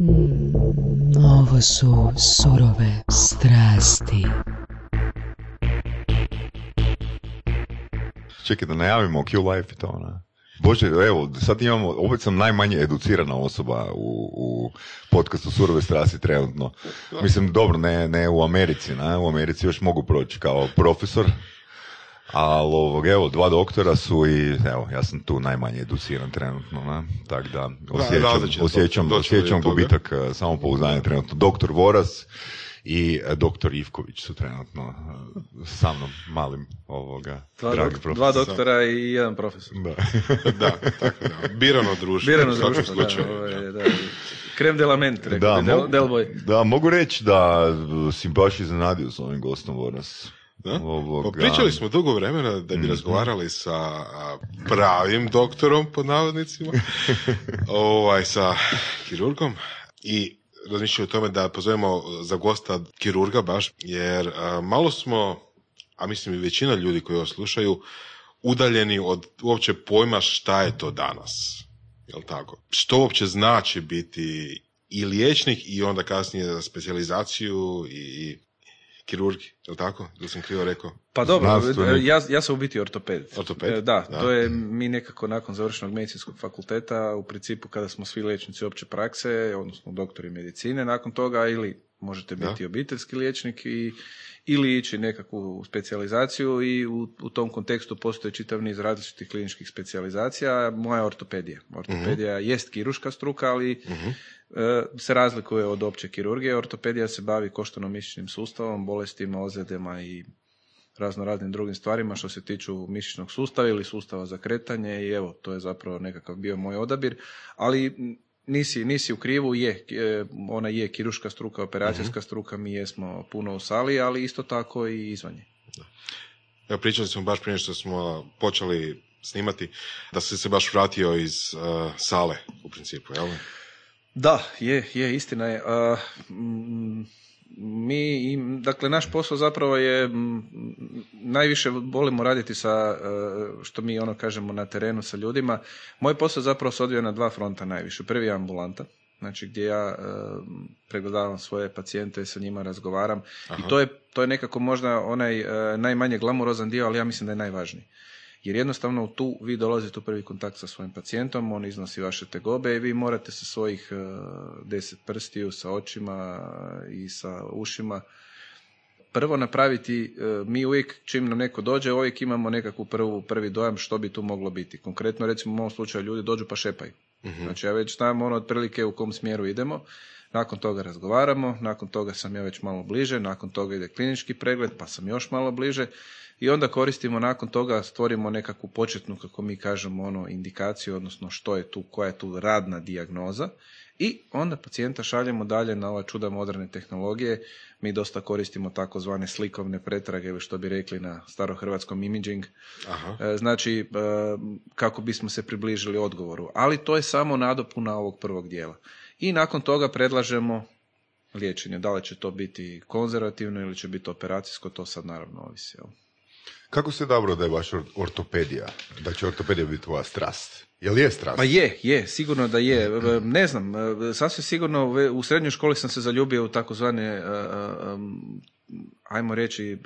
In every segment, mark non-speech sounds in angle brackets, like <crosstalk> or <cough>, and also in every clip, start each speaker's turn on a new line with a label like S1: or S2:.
S1: Mm, ovo su surove strasti.
S2: Čekaj da najavimo Q Life i to, ona. Bože, evo, sad imamo, opet sam najmanje educirana osoba u, u podcastu Surove strasti trenutno. Mislim, dobro, ne, ne u Americi, na? u Americi još mogu proći kao profesor, ali ovog, evo, dva doktora su i evo, ja sam tu najmanje educiran trenutno, ne? tako da osjećam,
S3: različito,
S2: osjećam, osjećam gubitak eh, samopouzdanja trenutno. Doktor Voras i eh, doktor Ivković su trenutno eh, sa mnom, malim ovoga,
S4: Dva,
S2: dragi
S4: dok-
S2: profesor.
S4: dva doktora i jedan profesor.
S2: Da. <laughs>
S3: Da, tako da. Birano društvo.
S4: Birano društvo, da, je, da. Krem de la ment, rekao
S2: Da,
S4: del,
S2: mogu,
S4: del boy.
S2: da, mogu reći da si baš iznenadio s ovim gostom Voras.
S3: Da?
S2: Ovoga-
S3: Pa pričali smo dugo vremena da bi
S2: Mhm.
S3: razgovarali sa pravim doktorom, pod navodnicima, <laughs> ovaj, sa kirurgom i razmišljali o tome da pozovemo za gosta kirurga baš, jer malo smo, a mislim i većina ljudi koji ovo slušaju, udaljeni od uopće pojma šta je to danas. Jel tako? Što uopće znači biti i liječnik i onda kasnije za specijalizaciju i kirurg, jel tako? Ili sam krivo rekao?
S4: Pa dobro,
S2: Znanstvenik.
S4: ja, ja sam u biti ortoped.
S3: Ortoped?
S4: E, Da,
S3: Da.
S4: to je mi nekako nakon završenog medicinskog fakulteta, u principu kada smo svi liječnici opće prakse, odnosno doktori medicine, nakon toga ili možete
S3: Da.
S4: biti obiteljski liječnik i ili ići nekakvu specijalizaciju i u, u tom kontekstu postoji čitav niz različitih kliničkih specijalizacija. Moja je ortopedija. Ortopedija jest kiruška struka, ali e, se razlikuje od opće kirurgije. Ortopedija se bavi koštano-mišićnim sustavom, bolestima, ozljedama i razno raznim drugim stvarima što se tiču mišićnog sustava ili sustava za kretanje i evo, to je zapravo nekakav bio moj odabir, ali nisi, nisi u krivu, je, e, ona je kiruška struka, operacijska struka, mi jesmo puno u sali, ali isto tako i izvan nje.
S3: Evo, pričali smo baš prije što smo počeli snimati, da si se baš vratio iz uh, sale, u principu, jel?
S4: Da, je, je, istina je. A, mm, mi, dakle, naš posao zapravo je, mm, najviše volimo raditi sa, e, što mi ono kažemo na terenu sa ljudima. Moj posao zapravo se odvija na dva fronta najviše. Prvi je ambulanta, znači gdje ja e, pregledavam svoje pacijente, sa njima razgovaram i to je, to je nekako možda onaj e, najmanje glamurozan dio, ali ja mislim da je najvažniji. Jer jednostavno tu vi dolazite u prvi kontakt sa svojim pacijentom, on iznosi vaše tegobe i vi morate sa svojih e, deset prstiju, sa očima i sa ušima prvo napraviti, e, mi uvijek čim nam neko dođe, uvijek imamo nekakvu prvu, prvi dojam što bi tu moglo biti. Konkretno recimo u mom slučaju ljudi dođu pa šepaju. Znači ja već znam ono otprilike u kom smjeru idemo, nakon toga razgovaramo, nakon toga sam ja već malo bliže, nakon toga ide klinički pregled, pa sam još malo bliže i onda koristimo nakon toga, stvorimo nekakvu početnu, kako mi kažemo, ono, indikaciju, odnosno što je tu, koja je tu radna dijagnoza i onda pacijenta šaljemo dalje na ova čuda moderne tehnologije. Mi dosta koristimo takozvane slikovne pretrage ili što bi rekli na starohrvatskom imaging.
S3: Aha.
S4: E, Znači, e, kako bismo se približili odgovoru. Ali to je samo nadopuna ovog prvog dijela. I nakon toga predlažemo liječenje. Da li će to biti konzervativno ili će biti operacijsko, to sad naravno ovisi. Jel?
S2: Kako se dobro da je baš or- ortopedija? Da će ortopedija biti tvoja strast? Jel je strast?
S4: Pa je, je, sigurno da je. E, Ne znam, e, sasvim sigurno u srednjoj školi sam se zaljubio u takozvane, e, ajmo reći,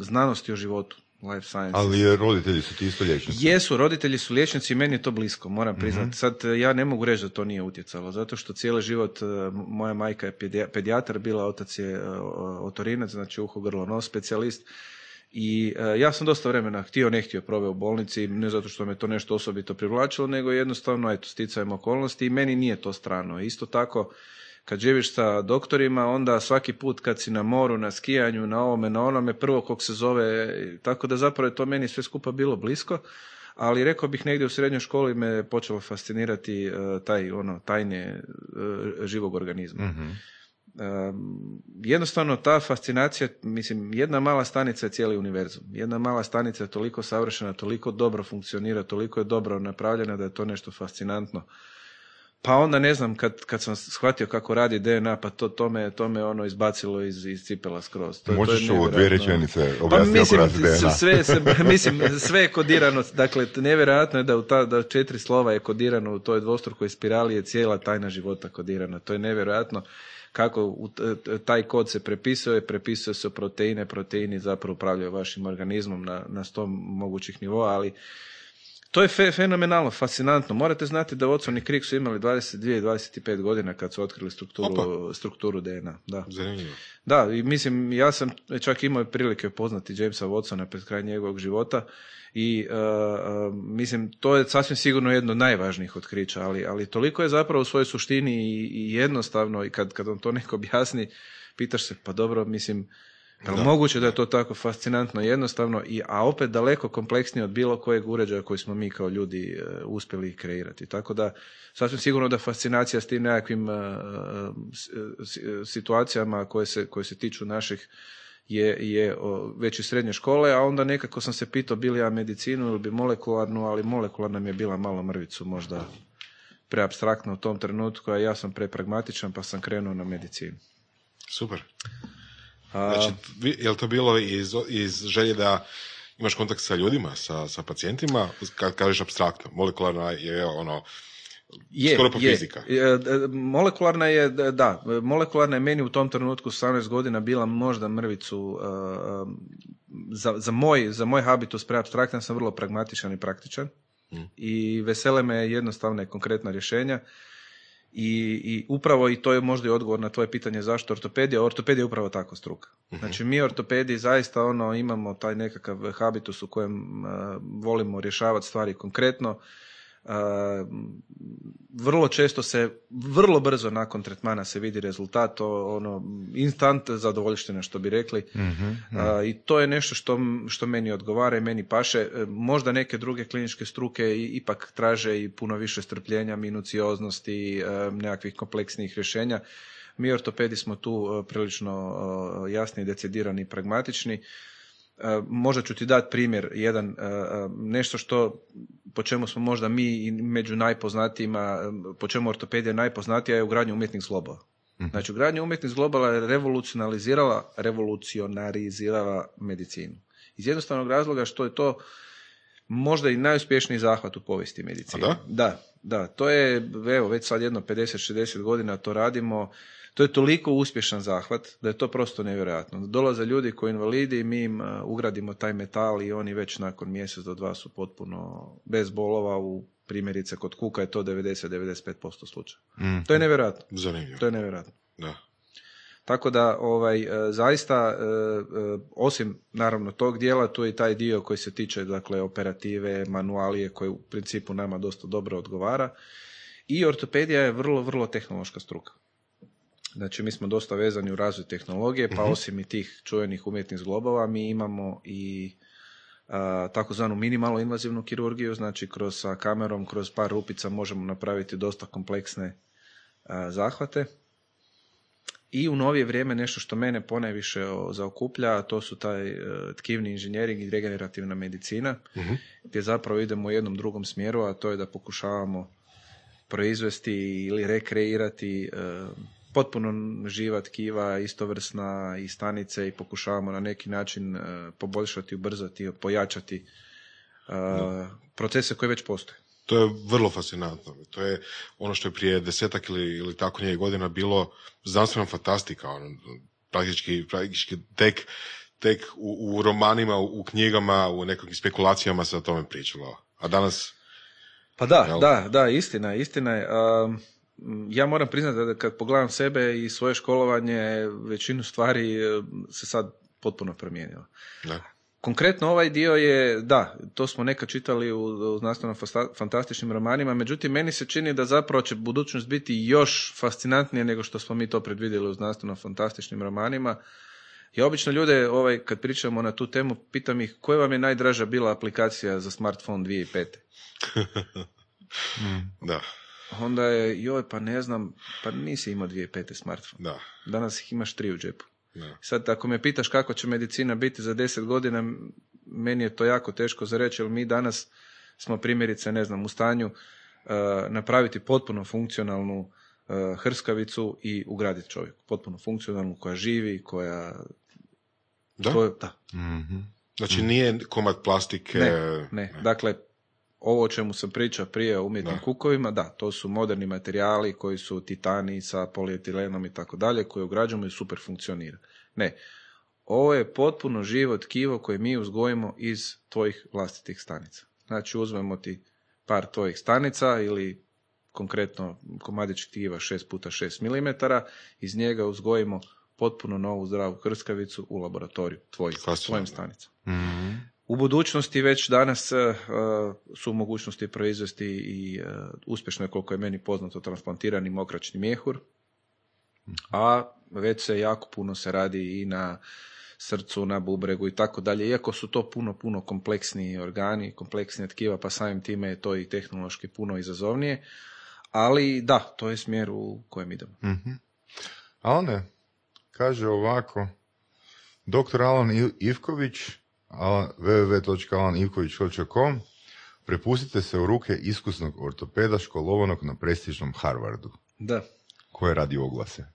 S4: znanosti o životu, life science.
S2: Ali roditelji su ti isto liječnici.
S4: Jesu, roditelji su liječnici i meni je to blisko, moram priznati. Sad e, ja ne mogu reći da to nije utjecalo, zato što cijeli život, e, moja majka je pedija- pedijatar, bila otac je e, otorinac, znači uho, grlo, nos, specijalist. I ja sam dosta vremena htio, ne htio proveo u bolnici, ne zato što me to nešto osobito privlačilo, nego jednostavno, eto, sticajem okolnosti i meni nije to strano. Isto tako, kad živiš sa doktorima, onda svaki put kad si na moru, na skijanju, na ovome, na onome, prvo kog se zove, tako da zapravo je to meni sve skupa bilo blisko, ali rekao bih negdje u srednjoj školi me počelo fascinirati e, taj ono tajne e, živog organizma.
S2: Mhm.
S4: Um, jednostavno ta fascinacija, mislim, jedna mala stanica je cijeli univerzum. Jedna mala stanica je toliko savršena, toliko dobro funkcionira, toliko je dobro napravljena da je to nešto fascinantno. Pa onda ne znam, kad, kad sam shvatio kako radi DNA, pa to, to, me, to me ono izbacilo iz, iz cipela skroz. To,
S2: Možeš
S4: to je
S2: ovo dvije rečenice
S4: Pa mislim,
S2: DNA.
S4: sve, se, <laughs> mislim, sve je kodirano, dakle, nevjerojatno je da u ta, da četiri slova je kodirano u toj dvostrukoj spirali je cijela tajna života kodirana. To je nevjerojatno kako taj kod se prepisuje, prepisuje se proteine, proteini zapravo upravljaju vašim organizmom na, na sto mogućih nivoa, ali to je fe, fenomenalno, fascinantno. Morate znati da Watson i Crick su imali 22 i 25 godina kad su otkrili strukturu, strukturu DNA. Da.
S3: Zanimljivo.
S4: Da, i mislim, ja sam čak imao prilike poznati Jamesa Watsona pred kraj njegovog života i uh, uh, mislim, to je sasvim sigurno jedno od najvažnijih otkrića, ali, ali toliko je zapravo u svojoj suštini i, i jednostavno i kad, kad vam to <laughs> neko objasni, pitaš se, pa dobro, mislim, je li moguće da je to tako fascinantno jednostavno, i, a opet daleko kompleksnije od bilo kojeg uređaja koji smo mi kao ljudi uh, uspjeli kreirati. Tako da, sasvim sigurno da fascinacija s tim nekakvim uh, s- s- situacijama koje se, koje se tiču naših je, je već iz srednje škole, a onda nekako sam se pitao bili ja medicinu ili bi molekularnu, ali molekularna mi je bila malo mrvicu možda preabstraktna u tom trenutku, a ja sam prepragmatičan pa sam krenuo na medicinu.
S3: Super. Znači, je li to bilo iz, iz želje da imaš kontakt sa ljudima, sa, sa pacijentima, kad kažeš abstraktno, molekularna je ono,
S4: je,
S3: skoro pa
S4: je.
S3: fizika.
S4: E, d- Molekularna je, d- da, molekularna je meni u tom trenutku 18 godina bila možda mrvicu e, e, za, za, moj, za moj habitus preabstraktan sam vrlo pragmatičan i praktičan
S3: Mm.
S4: i vesele me jednostavna i konkretna rješenja i, i upravo i to je možda i odgovor na tvoje pitanje zašto ortopedija. Ortopedija je upravo tako struka. Znači mi ortopedi zaista ono imamo taj nekakav habitus u kojem a, volimo rješavati stvari konkretno. A, vrlo često se, vrlo brzo nakon tretmana se vidi rezultat, ono, instant zadovoljština što bi rekli. A, I to je nešto što, što meni odgovara i meni paše. E, Možda neke druge kliničke struke ipak traže i puno više strpljenja, minucioznosti, e, nekakvih kompleksnijih rješenja. Mi ortopedi smo tu e, prilično e, jasni, decidirani i pragmatični. E, Možda ću ti dati primjer, jedan, e, e, nešto što, po čemu smo možda mi među najpoznatijima, po čemu ortopedija najpoznatija je ugradnja umjetnih zglobova. Znači, ugradnja umjetnih zglobova je revolucionalizirala, revolucionarizirala medicinu. Iz jednostavnog razloga što je to možda i najuspješniji zahvat u povijesti medicine.
S3: Da?
S4: Da, da, to je, evo, već sad jedno 50-60 godina to radimo, to je toliko uspješan zahvat da je to prosto nevjerojatno. Dolaze ljudi koji invalidi i mi im uh, ugradimo taj metal i oni već nakon mjesec do dva su potpuno bez bolova, u primjerice kod kuka je to 90-95% slučaja.
S2: Mm.
S4: To je nevjerojatno,
S3: Zanimljivo.
S4: to je nevjerojatno.
S3: Da.
S4: Tako da, ovaj, e, zaista, e, e, osim naravno tog dijela, tu je i taj dio koji se tiče dakle, operative, manualije, koji u principu nama dosta dobro odgovara. I ortopedija je vrlo, vrlo tehnološka struka. Znači, mi smo dosta vezani u razvoj tehnologije, pa osim i tih čuvenih umjetnih zglobova, mi imamo i takozvanu minimalno invazivnu kirurgiju, znači kroz sa kamerom, kroz par rupica možemo napraviti dosta kompleksne a, zahvate. I u novije vrijeme nešto što mene ponajviše zaokuplja, a to su taj e, tkivni inženjering i regenerativna medicina, gdje zapravo idemo u jednom drugom smjeru, a to je da pokušavamo proizvesti ili rekreirati e, potpuno živa tkiva, istovrsna i stanice i pokušavamo na neki način e, poboljšati, ubrzati, pojačati e, procese koji već postoje.
S3: To je vrlo fascinantno. To je ono što je prije desetak ili, ili tako nije godina bilo znanstvena fantastika. Ono, praktički, praktički tek, tek u, u romanima, u, u knjigama, u nekakvim spekulacijama se o tome pričalo. A danas,
S4: Pa da,
S3: Jel?
S4: da, da, istina istina je. Um, ja moram priznati da kad pogledam sebe i svoje školovanje, većinu stvari e, se sad potpuno promijenilo.
S3: da,
S4: Konkretno ovaj dio je, da, to smo nekad čitali u, u znanstveno fantastičnim romanima, međutim meni se čini da zapravo će budućnost biti još fascinantnija nego što smo mi to predvidjeli u znanstveno fantastičnim romanima. Ja obično ljude, ovaj, kad pričamo na tu temu, pitam ih koja vam je najdraža bila aplikacija za smartphone 2005. <laughs>
S3: da,
S4: Onda je, joj, pa ne znam, pa nisi imao 2005. smartphone.
S3: da,
S4: Danas ih imaš tri u džepu.
S3: da.
S4: Sad, ako me pitaš kako će medicina biti za deset godina, m- meni je to jako teško za reći, jer mi danas smo primjerice, ne znam, u stanju napraviti potpuno funkcionalnu e, hrskavicu i ugraditi čovjek. Potpuno funkcionalnu, koja živi, koja...
S3: Da?
S4: koja- da.
S2: Mhm.
S3: Znači nije komad plastike...
S4: Ne, ne. Dakle, ovo o čemu sam pričao prije o umjetnim
S3: Da.
S4: kukovima, da, to su moderni materijali koji su titani sa polietilenom i tako dalje, koje ugrađujemo i super funkcionira. Ne, ovo je potpuno živo tkivo koje mi uzgojimo iz tvojih vlastitih stanica. Znači, uzmemo ti par tvojih stanica ili konkretno komadić tkiva 6 puta 6 mm, iz njega uzgojimo potpuno novu zdravu krskavicu u laboratoriju tvojih, tvojim stanicama.
S2: Mhm.
S4: U budućnosti već danas e, su u mogućnosti proizvesti i e, uspješno je koliko je meni poznato transplantirani mokračni mjehur, a već se jako puno se radi i na srcu, na bubregu i tako dalje, iako su to puno, puno kompleksniji organi, kompleksnije tkiva, pa samim time je to i tehnološki puno izazovnije, ali da, to je smjer u kojem idemo.
S2: Mhm. Alane, kaže ovako, dr. Alan Ivković, www.alanivković.com, prepustite se u ruke iskusnog ortopeda školovanog na prestižnom Harvardu,
S4: Da.
S2: koje radi oglase. <laughs>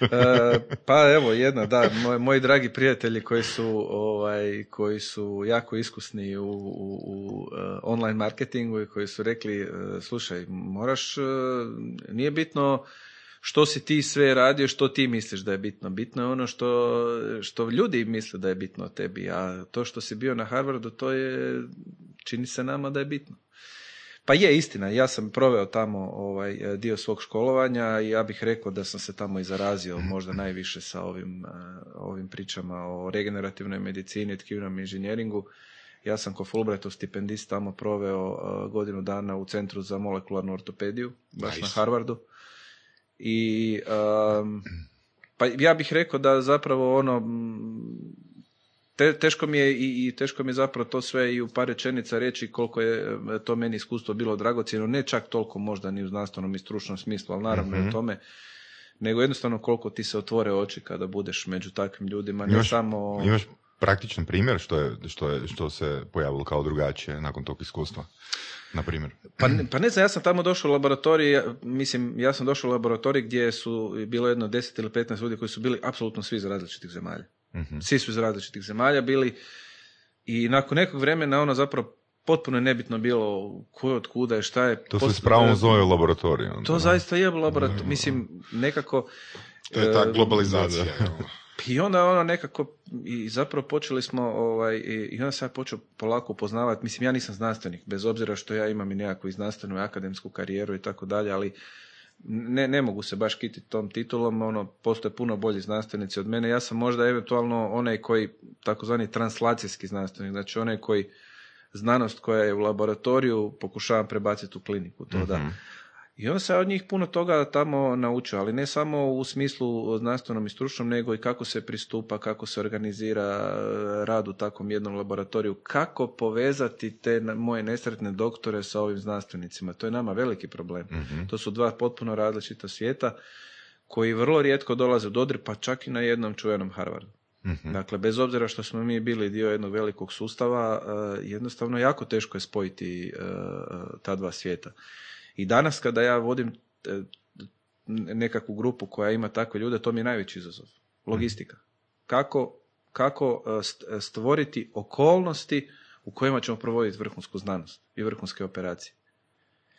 S4: E, pa evo jedna, da, moj, moji dragi prijatelji koji su, ovaj, koji su jako iskusni u, u, u, e, online marketingu i koji su rekli, e, slušaj, moraš, e, nije bitno što si ti sve radio, što ti misliš da je bitno. Bitno je ono što, što ljudi misle da je bitno o tebi, a to što si bio na Harvardu, to je, čini se nama da je bitno. Pa je istina, ja sam proveo tamo ovaj dio svog školovanja i ja bih rekao da sam se tamo i zarazio možda najviše sa ovim, eh, ovim pričama o regenerativnoj medicini, tkivnom inženjeringu. Ja sam ko Fulbrightov stipendist tamo proveo eh, godinu dana u Centru za molekularnu ortopediju, baš
S3: Nice.
S4: na Harvardu. I um, pa ja bih rekao da zapravo ono te, teško mi je i, i teško mi je zapravo to sve i u par rečenica reći koliko je e, to meni iskustvo bilo dragocjeno, ne čak toliko možda ni u znanstvenom i stručnom smislu, ali naravno i
S2: Mhm.
S4: u tome, nego jednostavno koliko ti se otvore oči kada budeš među takvim ljudima, ne
S2: Imaš-
S4: samo...
S2: Imaš praktičan primjer što, je, što, je, što se pojavilo kao drugačije nakon tog iskustva, na primjer.
S4: Pa, ne- pa ne znam, ja sam tamo došao u laboratorij, mislim, ja sam došao u laboratorij gdje su bilo jedno 10 ili 15 ljudi koji su bili apsolutno svi iz različitih zemalja.
S2: Mhm.
S4: Svi su iz različitih zemalja bili i nakon nekog vremena ono zapravo potpuno je nebitno bilo ko je od kuda je šta je.
S2: To se s pravom zove laboratorij.
S4: To
S2: da.
S4: zaista je laboratorij. Mislim, nekako...
S3: To je ta
S4: e,
S3: globalizacija. <laughs>
S4: I onda ono nekako, i zapravo počeli smo, ovaj, i onda sam počeo polako upoznavati, mislim ja nisam znanstvenik, bez obzira što ja imam i nekakvu i znanstvenu i akademsku karijeru i tako dalje, ali ne, ne mogu se baš kititi tom titulom, ono, postoje puno bolji znanstvenici od mene, ja sam možda eventualno onaj koji, takozvani translacijski znanstvenik, znači onaj koji znanost koja je u laboratoriju pokušavam prebaciti u kliniku, to da. I sam ja od njih puno toga tamo naučio, ali ne samo u smislu znanstvenom i stručnom, nego i kako se pristupa, kako se organizira rad u takvom jednom laboratoriju, kako povezati te moje nesretne doktore sa ovim znanstvenicima. To je nama veliki problem.
S2: Mhm.
S4: To su dva potpuno različita svijeta koji vrlo rijetko dolaze u dodir, pa čak i na jednom čuvenom Harvardu.
S2: Mhm.
S4: Dakle, bez obzira što smo mi bili dio jednog velikog sustava, eh, jednostavno jako teško je spojiti eh, ta dva svijeta. I danas kada ja vodim eh, nekakvu grupu koja ima takve ljude, to mi je najveći izazov. Logistika. Kako, kako st- stvoriti okolnosti u kojima ćemo provoditi vrhunsku znanost i vrhunske operacije.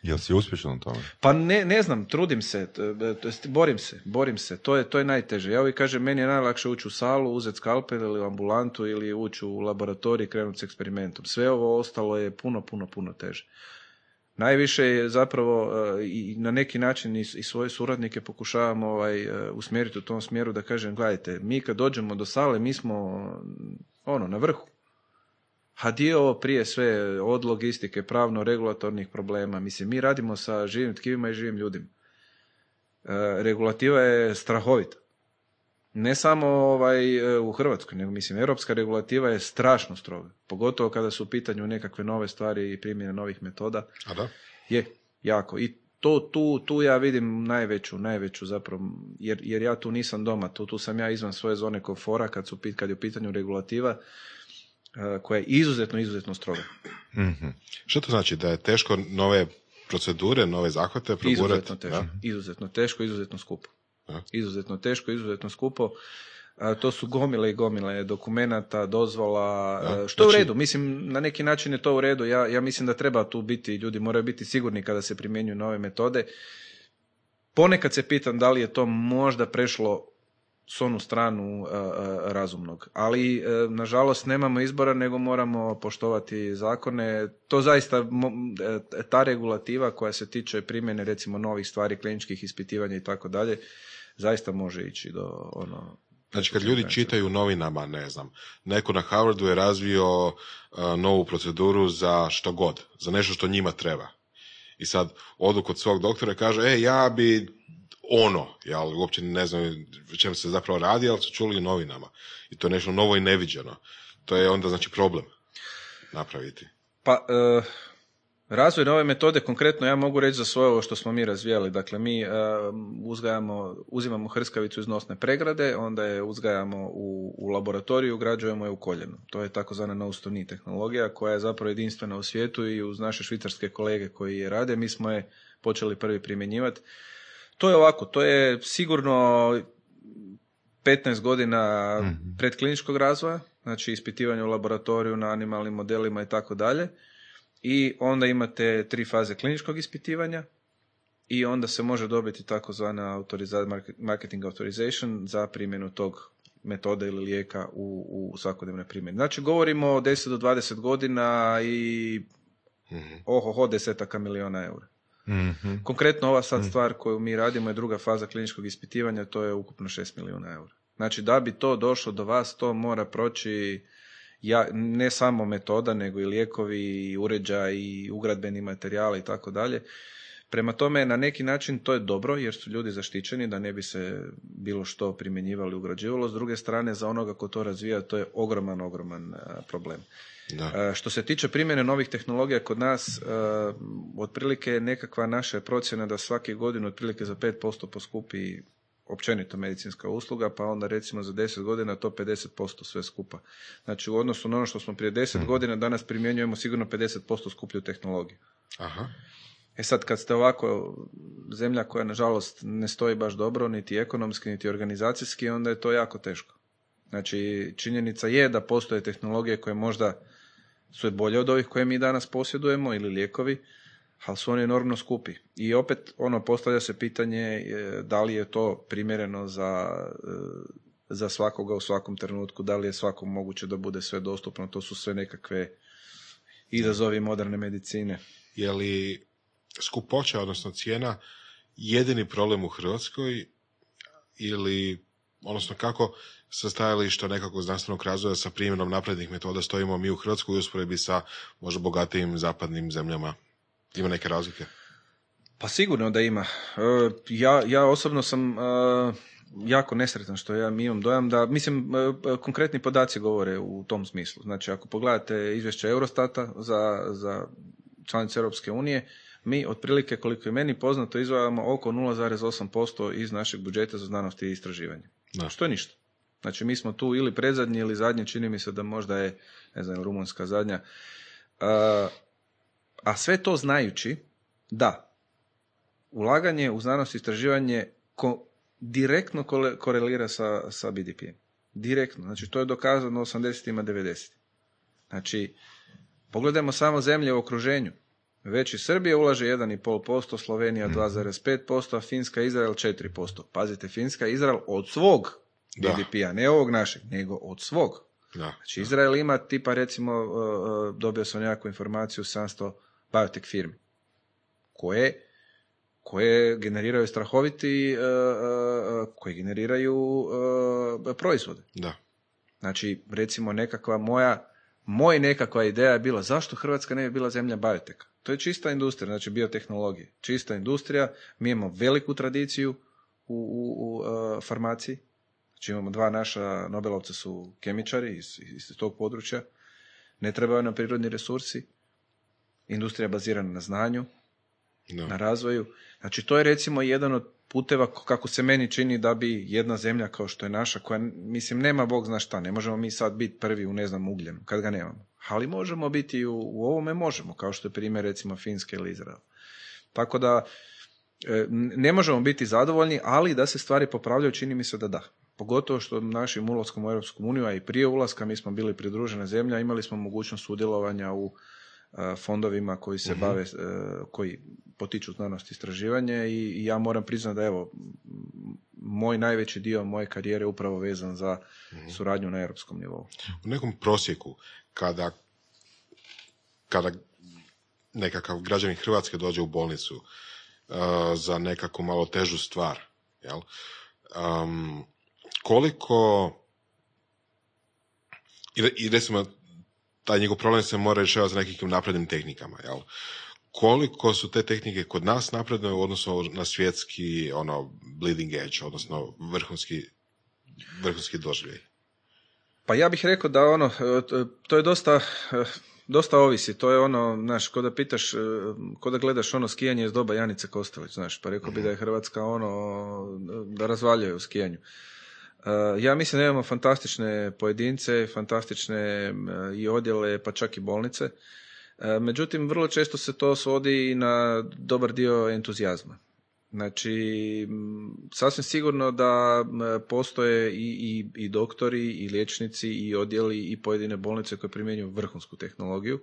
S2: Jel si uspješan u tome?
S4: Pa ne, ne znam, trudim se, t- to jest borim se, borim se, to je, to je najteže. Ja uvijek kažem, meni je najlakše ući u salu, uzeti skalpel ili u ambulantu ili ući u laboratorij i krenuti s eksperimentom. Sve ovo ostalo je puno, puno, puno teže. Najviše je zapravo e, i na neki način i, svoje suradnike pokušavam ovaj, e, usmjeriti u tom smjeru da kažem, gledajte, mi kad dođemo do sale, mi smo ono, na vrhu. A dio ovo prije sve od logistike, pravno-regulatornih problema. Mislim, mi radimo sa živim tkivima i živim ljudima. E, regulativa je strahovita. Ne samo ovaj, e, u Hrvatskoj, nego mislim, europska regulativa je strašno stroga. Pogotovo kada su u pitanju nekakve nove stvari i primjene novih metoda.
S3: A da?
S4: Je, jako. I to, tu, tu ja vidim najveću, najveću zapravo, jer, jer ja tu nisam doma, tu, tu sam ja izvan svoje zone komfora kad, su, kad je u pitanju regulativa e, koja je izuzetno, izuzetno stroga.
S2: Mhm.
S3: Što to znači? Da je teško nove procedure, nove zahvate progurati.
S4: Izuzetno teško, izuzetno teško, izuzetno skupo.
S3: Da.
S4: Izuzetno teško, izuzetno skupo. A, to su gomile i gomile dokumenata, dozvola,
S3: Da,
S4: e, što je u
S3: znači-
S4: redu. Mislim, na neki način je to u redu. Ja, ja mislim da treba tu biti, ljudi moraju biti sigurni kada se primjenjuju nove metode. Ponekad se pitam da li je to možda prešlo s onu stranu e, e, razumnog. Ali, e, nažalost, nemamo izbora, nego moramo poštovati zakone. To zaista, e, ta regulativa koja se tiče primjene, recimo, novih stvari, kliničkih ispitivanja i tako dalje, zaista može ići do ono...
S3: Znači kad ljudi čitaju u novinama, ne znam, neko na Harvardu je razvio uh, novu proceduru za što god, za nešto što njima treba. I sad odu kod svog doktora i kaže, e, ja bi ono, ja uopće ne znam čem se zapravo radi, ali su čuli u novinama. I to je nešto novo i neviđeno. To je onda znači problem napraviti.
S4: Pa, e, razvoj nove metode, konkretno ja mogu reći za svoje ovo što smo mi razvijali. Dakle, mi e, uzgajamo, uzimamo hrskavicu iz nosne pregrade, onda je uzgajamo u, u laboratoriju, ugrađujemo je u koljenu. To je takozvana no tehnologija koja je zapravo jedinstvena u svijetu i uz naše švicarske kolege koji je rade, mi smo je počeli prvi primjenjivati. To je ovako, to je sigurno 15 godina predkliničkog razvoja, znači ispitivanje u laboratoriju na animalnim modelima i tako dalje. I onda imate tri faze kliničkog ispitivanja i onda se može dobiti takozvana marketing authorization za primjenu tog metode ili lijeka u, u svakodnevnoj primjeni. Znači govorimo o 10 do 20 godina i
S3: Mhm.
S4: ohoho desetaka miliona eura.
S2: Mhm.
S4: Konkretno ova sad stvar koju mi radimo je druga faza kliničkog ispitivanja, to je ukupno 6 milijuna eura. Znači da bi to došlo do vas, to mora proći ja, ne samo metoda, nego i lijekovi, i uređaj, i ugradbeni materijali i tako dalje. Prema tome, na neki način to je dobro jer su ljudi zaštićeni da ne bi se bilo što primjenjivali ugrađivalo. S druge strane, za onoga ko to razvija, to je ogroman, ogroman a, problem.
S3: Da.
S4: E, Što se tiče primjene novih tehnologija kod nas, e, otprilike je nekakva naša procjena da svake godine otprilike za 5% poskupi općenito medicinska usluga, pa onda recimo za 10 godina to 50% sve skupa. Znači u odnosu na ono što smo prije 10 godina, danas primjenjujemo sigurno 50% skuplju tehnologiju.
S3: Aha.
S4: E sad kad ste ovako zemlja koja nažalost ne stoji baš dobro, niti ekonomski, niti organizacijski, onda je to jako teško. Znači činjenica je da postoje tehnologije koje možda su bolje od ovih koje mi danas posjedujemo ili lijekovi, ali su oni enormno skupi. I opet ono postavlja se pitanje e, da li je to primjereno za, e, za svakoga u svakom trenutku, da li je svakom moguće da bude sve dostupno, to su sve nekakve izazovi moderne medicine.
S3: Je li skupoća, odnosno cijena, jedini problem u Hrvatskoj ili, odnosno kako sa stajališta nekakvog znanstvenog razvoja sa primjenom naprednih metoda stojimo mi u Hrvatskoj u usporedbi sa možda bogatijim zapadnim zemljama? Ima neke razlike?
S4: Pa sigurno da ima. E, Ja, ja osobno sam e, jako nesretan što ja mi imam dojam da, mislim, e, konkretni podaci govore u tom smislu. Znači, ako pogledate izvješće Eurostata za, za članice Europske unije, mi otprilike, koliko je meni poznato, izvajamo oko 0,8% iz našeg budžeta za znanost i istraživanje.
S3: Da.
S4: Što je ništa. Znači, mi smo tu ili predzadnji ili zadnji, čini mi se da možda je, ne znam, Rumunjska zadnja. A sve to znajući da ulaganje u znanost i istraživanje ko, direktno kole- korelira sa, sa BDP-em. Direktno. Znači, to je dokazano u 80-ima, 90 Znači, pogledajmo samo zemlje u okruženju. Već i Srbija ulaže 1,5%, Slovenija 2,5%, a Finska i Izrael 4%. Pazite, Finska i Izrael od svog. BDP-a, ne ovog našeg, nego od svog.
S3: Da.
S4: Znači, Izrael ima tipa, recimo, uh, uh, dobio sam nekakvu informaciju 700 biotech firmi, koje, koje generiraju strahoviti, uh, uh, uh, koje generiraju uh, proizvode.
S3: Da.
S4: Znači, recimo, nekakva moja, moj nekakva ideja je bila zašto Hrvatska ne bi bila zemlja bioteka. To je čista industrija, znači biotehnologije. Čista industrija, mi imamo veliku tradiciju u, u, u uh, farmaciji. Znači imamo dva naša Nobelovca su kemičari iz, iz tog područja. Ne trebaju nam prirodni resursi. Industrija bazirana na znanju,
S3: Da.
S4: na razvoju. Znači to je recimo jedan od puteva kako se meni čini da bi jedna zemlja kao što je naša, koja mislim nema Bog zna šta, ne možemo mi sad biti prvi u ne znam ugljenu, kad ga nemamo. Ali možemo biti u, u ovome, možemo, kao što je primjer recimo Finske ili Izrael. Tako da e, ne možemo biti zadovoljni, ali da se stvari popravljaju čini mi se da da. Pogotovo što našim ulaskom u Europsku uniju, a i prije ulaska mi smo bili pridružena zemlja, imali smo mogućnost sudjelovanja u fondovima koji se
S2: Mhm.
S4: bave, e, koji potiču znanost i istraživanje i, ja moram priznati da evo, moj najveći dio moje karijere je upravo vezan za suradnju na europskom nivou.
S3: U nekom prosjeku, kada, kada nekakav građanin Hrvatske dođe u bolnicu uh, za nekakvu malo težu stvar, jel? Um, koliko i recimo taj njegov problem se mora rješavati sa nekakvim naprednim tehnikama, jel? Koliko su te tehnike kod nas napredne u odnosu na svjetski ono bleeding edge, odnosno vrhunski vrhunski doživljaj?
S4: Pa ja bih rekao da ono, to- je dosta, dosta ovisi. To je ono, znaš, ko da pitaš, ko da gledaš ono skijanje iz doba Janice Kostelić, znaš, pa rekao bi da je Hrvatska ono, da razvaljuje u skijanju. E, Ja mislim da imamo fantastične pojedince, fantastične m, i odjele, pa čak i bolnice. E, Međutim, vrlo često se to svodi na dobar dio entuzijazma. Znači, sasvim sigurno da postoje i, i, i doktori, i liječnici, i odjeli, i pojedine bolnice koje primjenjuju vrhunsku tehnologiju,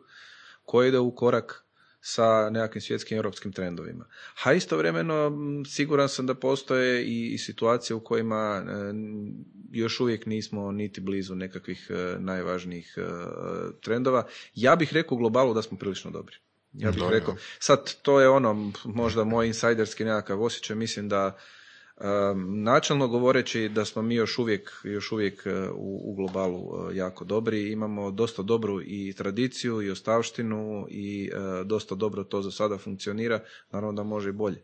S4: koja ide u korak sa nekakvim svjetskim europskim trendovima. A istovremeno siguran sam da postoje i, i situacije u kojima e, još uvijek nismo niti blizu nekakvih e, najvažnijih e, trendova. Ja bih rekao u globalu da smo prilično dobri. Ja bih rekao, sad to je ono možda moj insajderski nekakav osjećaj, mislim da načelno govoreći da smo mi još uvijek, još uvijek uh, u, u globalu uh, jako dobri, imamo dosta dobru i tradiciju i ostavštinu i uh, dosta dobro to za sada funkcionira, naravno da može i bolje.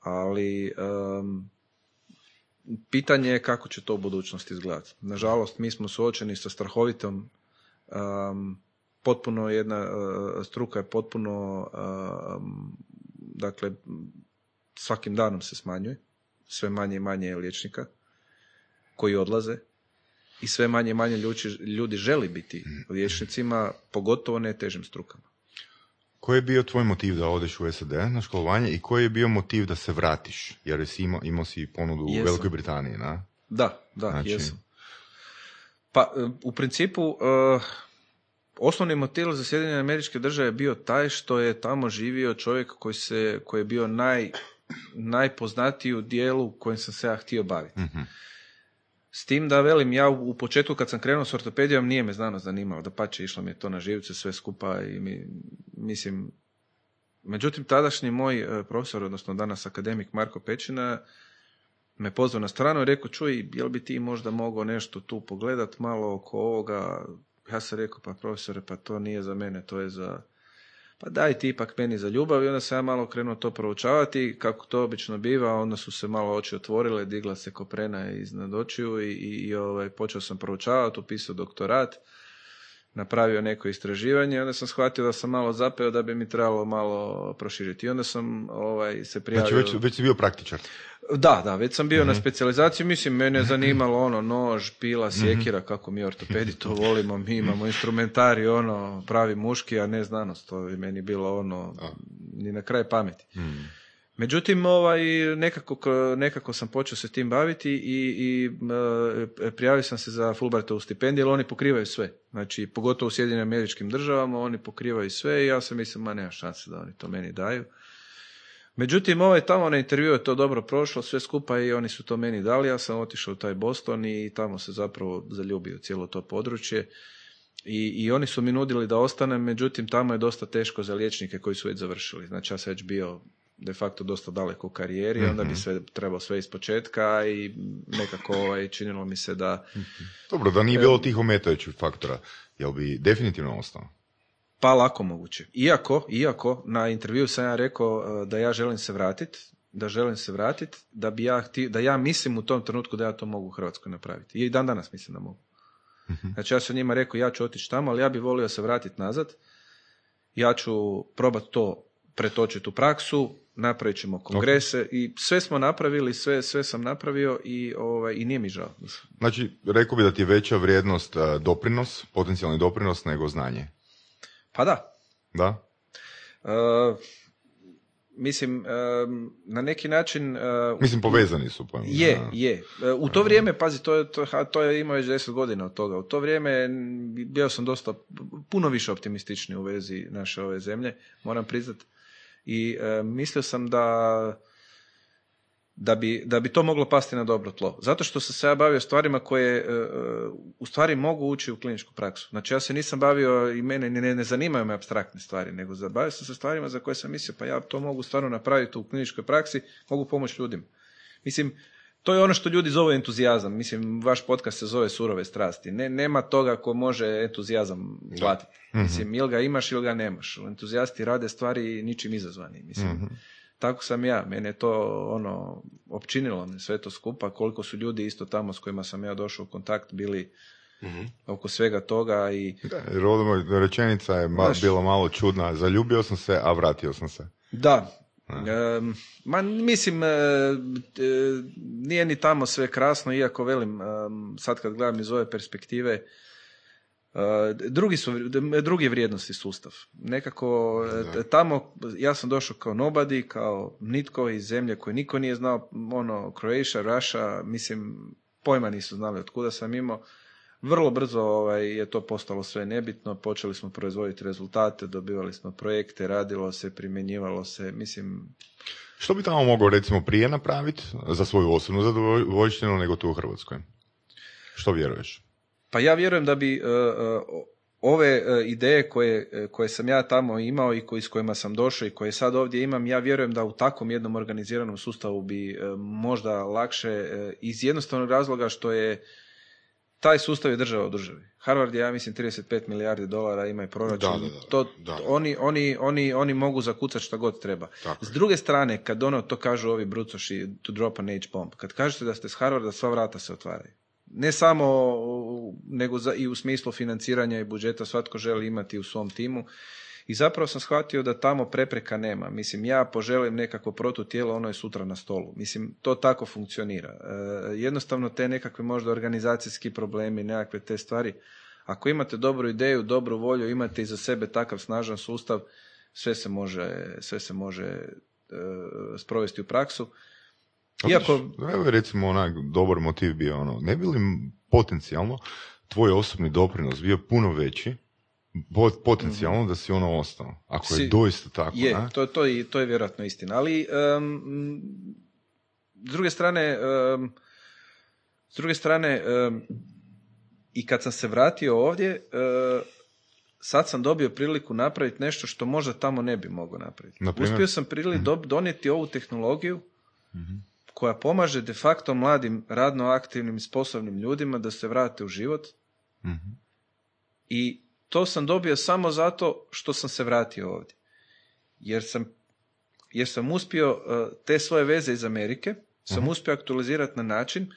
S4: Ali um, pitanje je kako će to u budućnosti izgledati. Nažalost, mi smo suočeni sa strahovitom um, potpuno jedna struka je potpuno um, dakle svakim danom se smanjuje sve manje i manje je liječnika koji odlaze i sve manje i manje ljudi, ljudi želi biti liječnicima pogotovo ne težim strukama
S2: Koji je bio tvoj motiv da odeš u SAD na školovanje i koji je bio motiv da se vratiš? Jer si imao, imao si ponudu u
S4: Jesam.
S2: Velikoj Britaniji, na?
S4: Da, da,
S2: Znači-
S4: jesam. Pa, e, u principu, e, osnovni motiv za Sjedinjene američke države je bio taj što je tamo živio čovjek koji, se, koji je bio naj, najpoznatiji u dijelu u kojem sam se ja htio baviti.
S2: Mhm.
S4: S tim da velim, ja u početku kad sam krenuo s ortopedijom nije me znanost zanimalo, da pače išlo mi je to na živce sve skupa i mi, mislim, međutim tadašnji moj e, profesor, odnosno danas akademik Marko Pećina, me pozvao na stranu i rekao, čuj, jel bi ti možda mogao nešto tu pogledat malo oko ovoga? Ja sam rekao, pa profesore, pa to nije za mene, to je za... Pa daj ti ipak meni za ljubav i onda sam ja malo krenuo to proučavati, kako to obično biva, onda su se malo oči otvorile, digla se koprena iznad očiju i, i, i, ovaj, počeo sam proučavati, upisao doktorat, napravio neko istraživanje i onda sam shvatio da sam malo zapeo da bi mi trebalo malo proširiti. I onda sam ovaj, se prijavio...
S2: Znači već, već si bio praktičar.
S4: Da, da, već sam bio
S2: Mhm.
S4: na specijalizaciji, mislim, mene je zanimalo ono, nož, pila, sjekira, kako mi ortopedi to volimo, mi imamo instrumentari, ono, pravi muški, a ne znanost, to je meni bilo ono, ni na kraj pameti.
S2: Mhm.
S4: Međutim, ovaj, nekako, nekako sam počeo se tim baviti i, i e, prijavio sam se za Fulbrightovu stipendiju, jer oni pokrivaju sve. Znači, pogotovo u Sjedinim američkim državama, oni pokrivaju sve i ja sam mislim, ma nema šanse da oni to meni daju. Međutim, ovaj tamo na intervju je to dobro prošlo, sve skupa i oni su to meni dali, ja sam otišao u taj Boston i tamo se zapravo zaljubio cijelo to područje. I, I oni su mi nudili da ostanem, međutim tamo je dosta teško za liječnike koji su već završili. Znači ja sam već bio de facto dosta daleko u karijeri, onda bi sve trebao sve iz početka i nekako ovaj, činilo mi se da
S2: Dobro, da nije bilo tih ometajućih faktora, jel bi definitivno ostao?
S4: Pa lako moguće. Iako, iako na intervju sam ja rekao uh, da ja želim se vratiti, da želim se vratiti, da bi ja da ja mislim u tom trenutku da ja to mogu u Hrvatskoj napraviti. I dan danas mislim da mogu. Znači ja sam njima rekao ja ću otići tamo, ali ja bi volio se vratiti nazad. Ja ću probati to pretočiti u praksu, napravit ćemo kongrese i sve smo napravili, sve, sve sam napravio i, ovaj, i nije mi žao.
S2: Znači, rekao bi da ti je veća vrijednost a, doprinos, potencijalni doprinos nego znanje.
S4: Pa da,
S2: Da?
S4: Uh, mislim, em, na neki način... e,
S2: Mislim, povezani su. Pa,
S4: je, je. E, U to vrijeme, pazi, to je, to, to je imao već 10 godina od toga. U to vrijeme bio sam dosta, puno više optimistični u vezi naše ove zemlje, moram priznat. I e, mislio sam da da bi, da bi to moglo pasti na dobro tlo. Zato što sam se ja bavio stvarima koje e, e, u stvari mogu ući u kliničku praksu. Znači ja se nisam bavio i mene ne, ne zanimaju me abstraktne stvari, nego bavio sam se stvarima za koje sam mislio pa ja to mogu stvarno napraviti u kliničkoj praksi, mogu pomoći ljudima. Mislim, to je ono što ljudi zove entuzijazam. Mislim, vaš podcast se zove surove strasti. Ne, nema toga ko može entuzijazam platiti. Mislim, ili ga imaš ili ga nemaš. Entuzijasti rade stvari ničim izazvani. Mislim, tako sam ja. Mene je to ono, općinilo me sve to skupa. Koliko su ljudi isto tamo s kojima sam ja došao u kontakt bili oko svega toga i
S2: Da, rečenica je ma-
S4: Znaš-
S2: bila malo čudna. Zaljubio sam se, a vratio sam se.
S4: Da. Em, ma mislim, e, e, nije ni tamo sve krasno, iako velim, em, sad kad gledam iz ove perspektive, e, drugi su, drugi vrijednosti sustav. Nekako e, tamo, ja sam došao kao nobody, kao nitko iz zemlje koje niko nije znao, ono, Croatia, Russia, mislim, pojma nisu znali od kuda sam imao. Vrlo brzo ovaj, je to postalo sve nebitno, počeli smo proizvoditi rezultate, dobivali smo projekte, radilo se, primjenjivalo se, mislim,
S2: Što bi tamo mogao recimo prije napraviti za svoju osobnu zadovoljštinu nego tu u Hrvatskoj? Što vjeruješ?
S4: Pa ja vjerujem da bi e, e, ove e, ideje koje, koje sam ja tamo imao i koji, s kojima sam došao i koje sad ovdje imam, ja vjerujem da u takvom jednom organiziranom sustavu bi možda lakše iz jednostavnog razloga što je taj sustav je država u državi. Harvard je, ja mislim, 35 milijardi dolara ima i proračun.
S3: Da, da, da.
S4: To. Oni, oni, oni, oni mogu zakucati šta god treba.
S3: Tako
S4: S
S3: je.
S4: druge strane, kad ono to kažu ovi brucoši to drop an H-bomb, kad kažete da ste s Harvarda, sva vrata se otvaraju. Ne samo, nego za, i u smislu financiranja i budžeta svatko želi imati u svom timu. I zapravo sam shvatio da tamo prepreka nema. Mislim, ja poželim nekako protutijelo, ono je sutra na stolu. Mislim, to tako funkcionira. E, jednostavno te nekakve možda organizacijski problemi, nekakve te stvari. Ako imate dobru ideju, dobru volju, imate iza sebe takav snažan sustav, sve se može, sve se može e, sprovesti u praksu. Iako,
S2: Evo je recimo onak dobar motiv bio ono, ne bi li potencijalno tvoj osobni doprinos bio puno veći, po- potencijalno da si ono ostao, ako je
S4: Si-
S2: doista tako,
S4: Je,
S2: ne?
S4: to, to, je, to je vjerojatno istina. Ali, em, s druge strane, em, s druge strane, em, i kad sam se vratio ovdje, e, sad sam dobio priliku napraviti nešto što možda tamo ne bi mogao napraviti.
S2: Na primjer?
S4: Uspio sam prili dob- donijeti ovu tehnologiju koja pomaže de facto mladim, radno aktivnim i sposobnim ljudima da se vrate u život
S2: Mhm.
S4: i to sam dobio samo zato što sam se vratio ovdje. Jer sam, jer sam uspio uh, te svoje veze iz Amerike, sam uspio aktualizirati na način,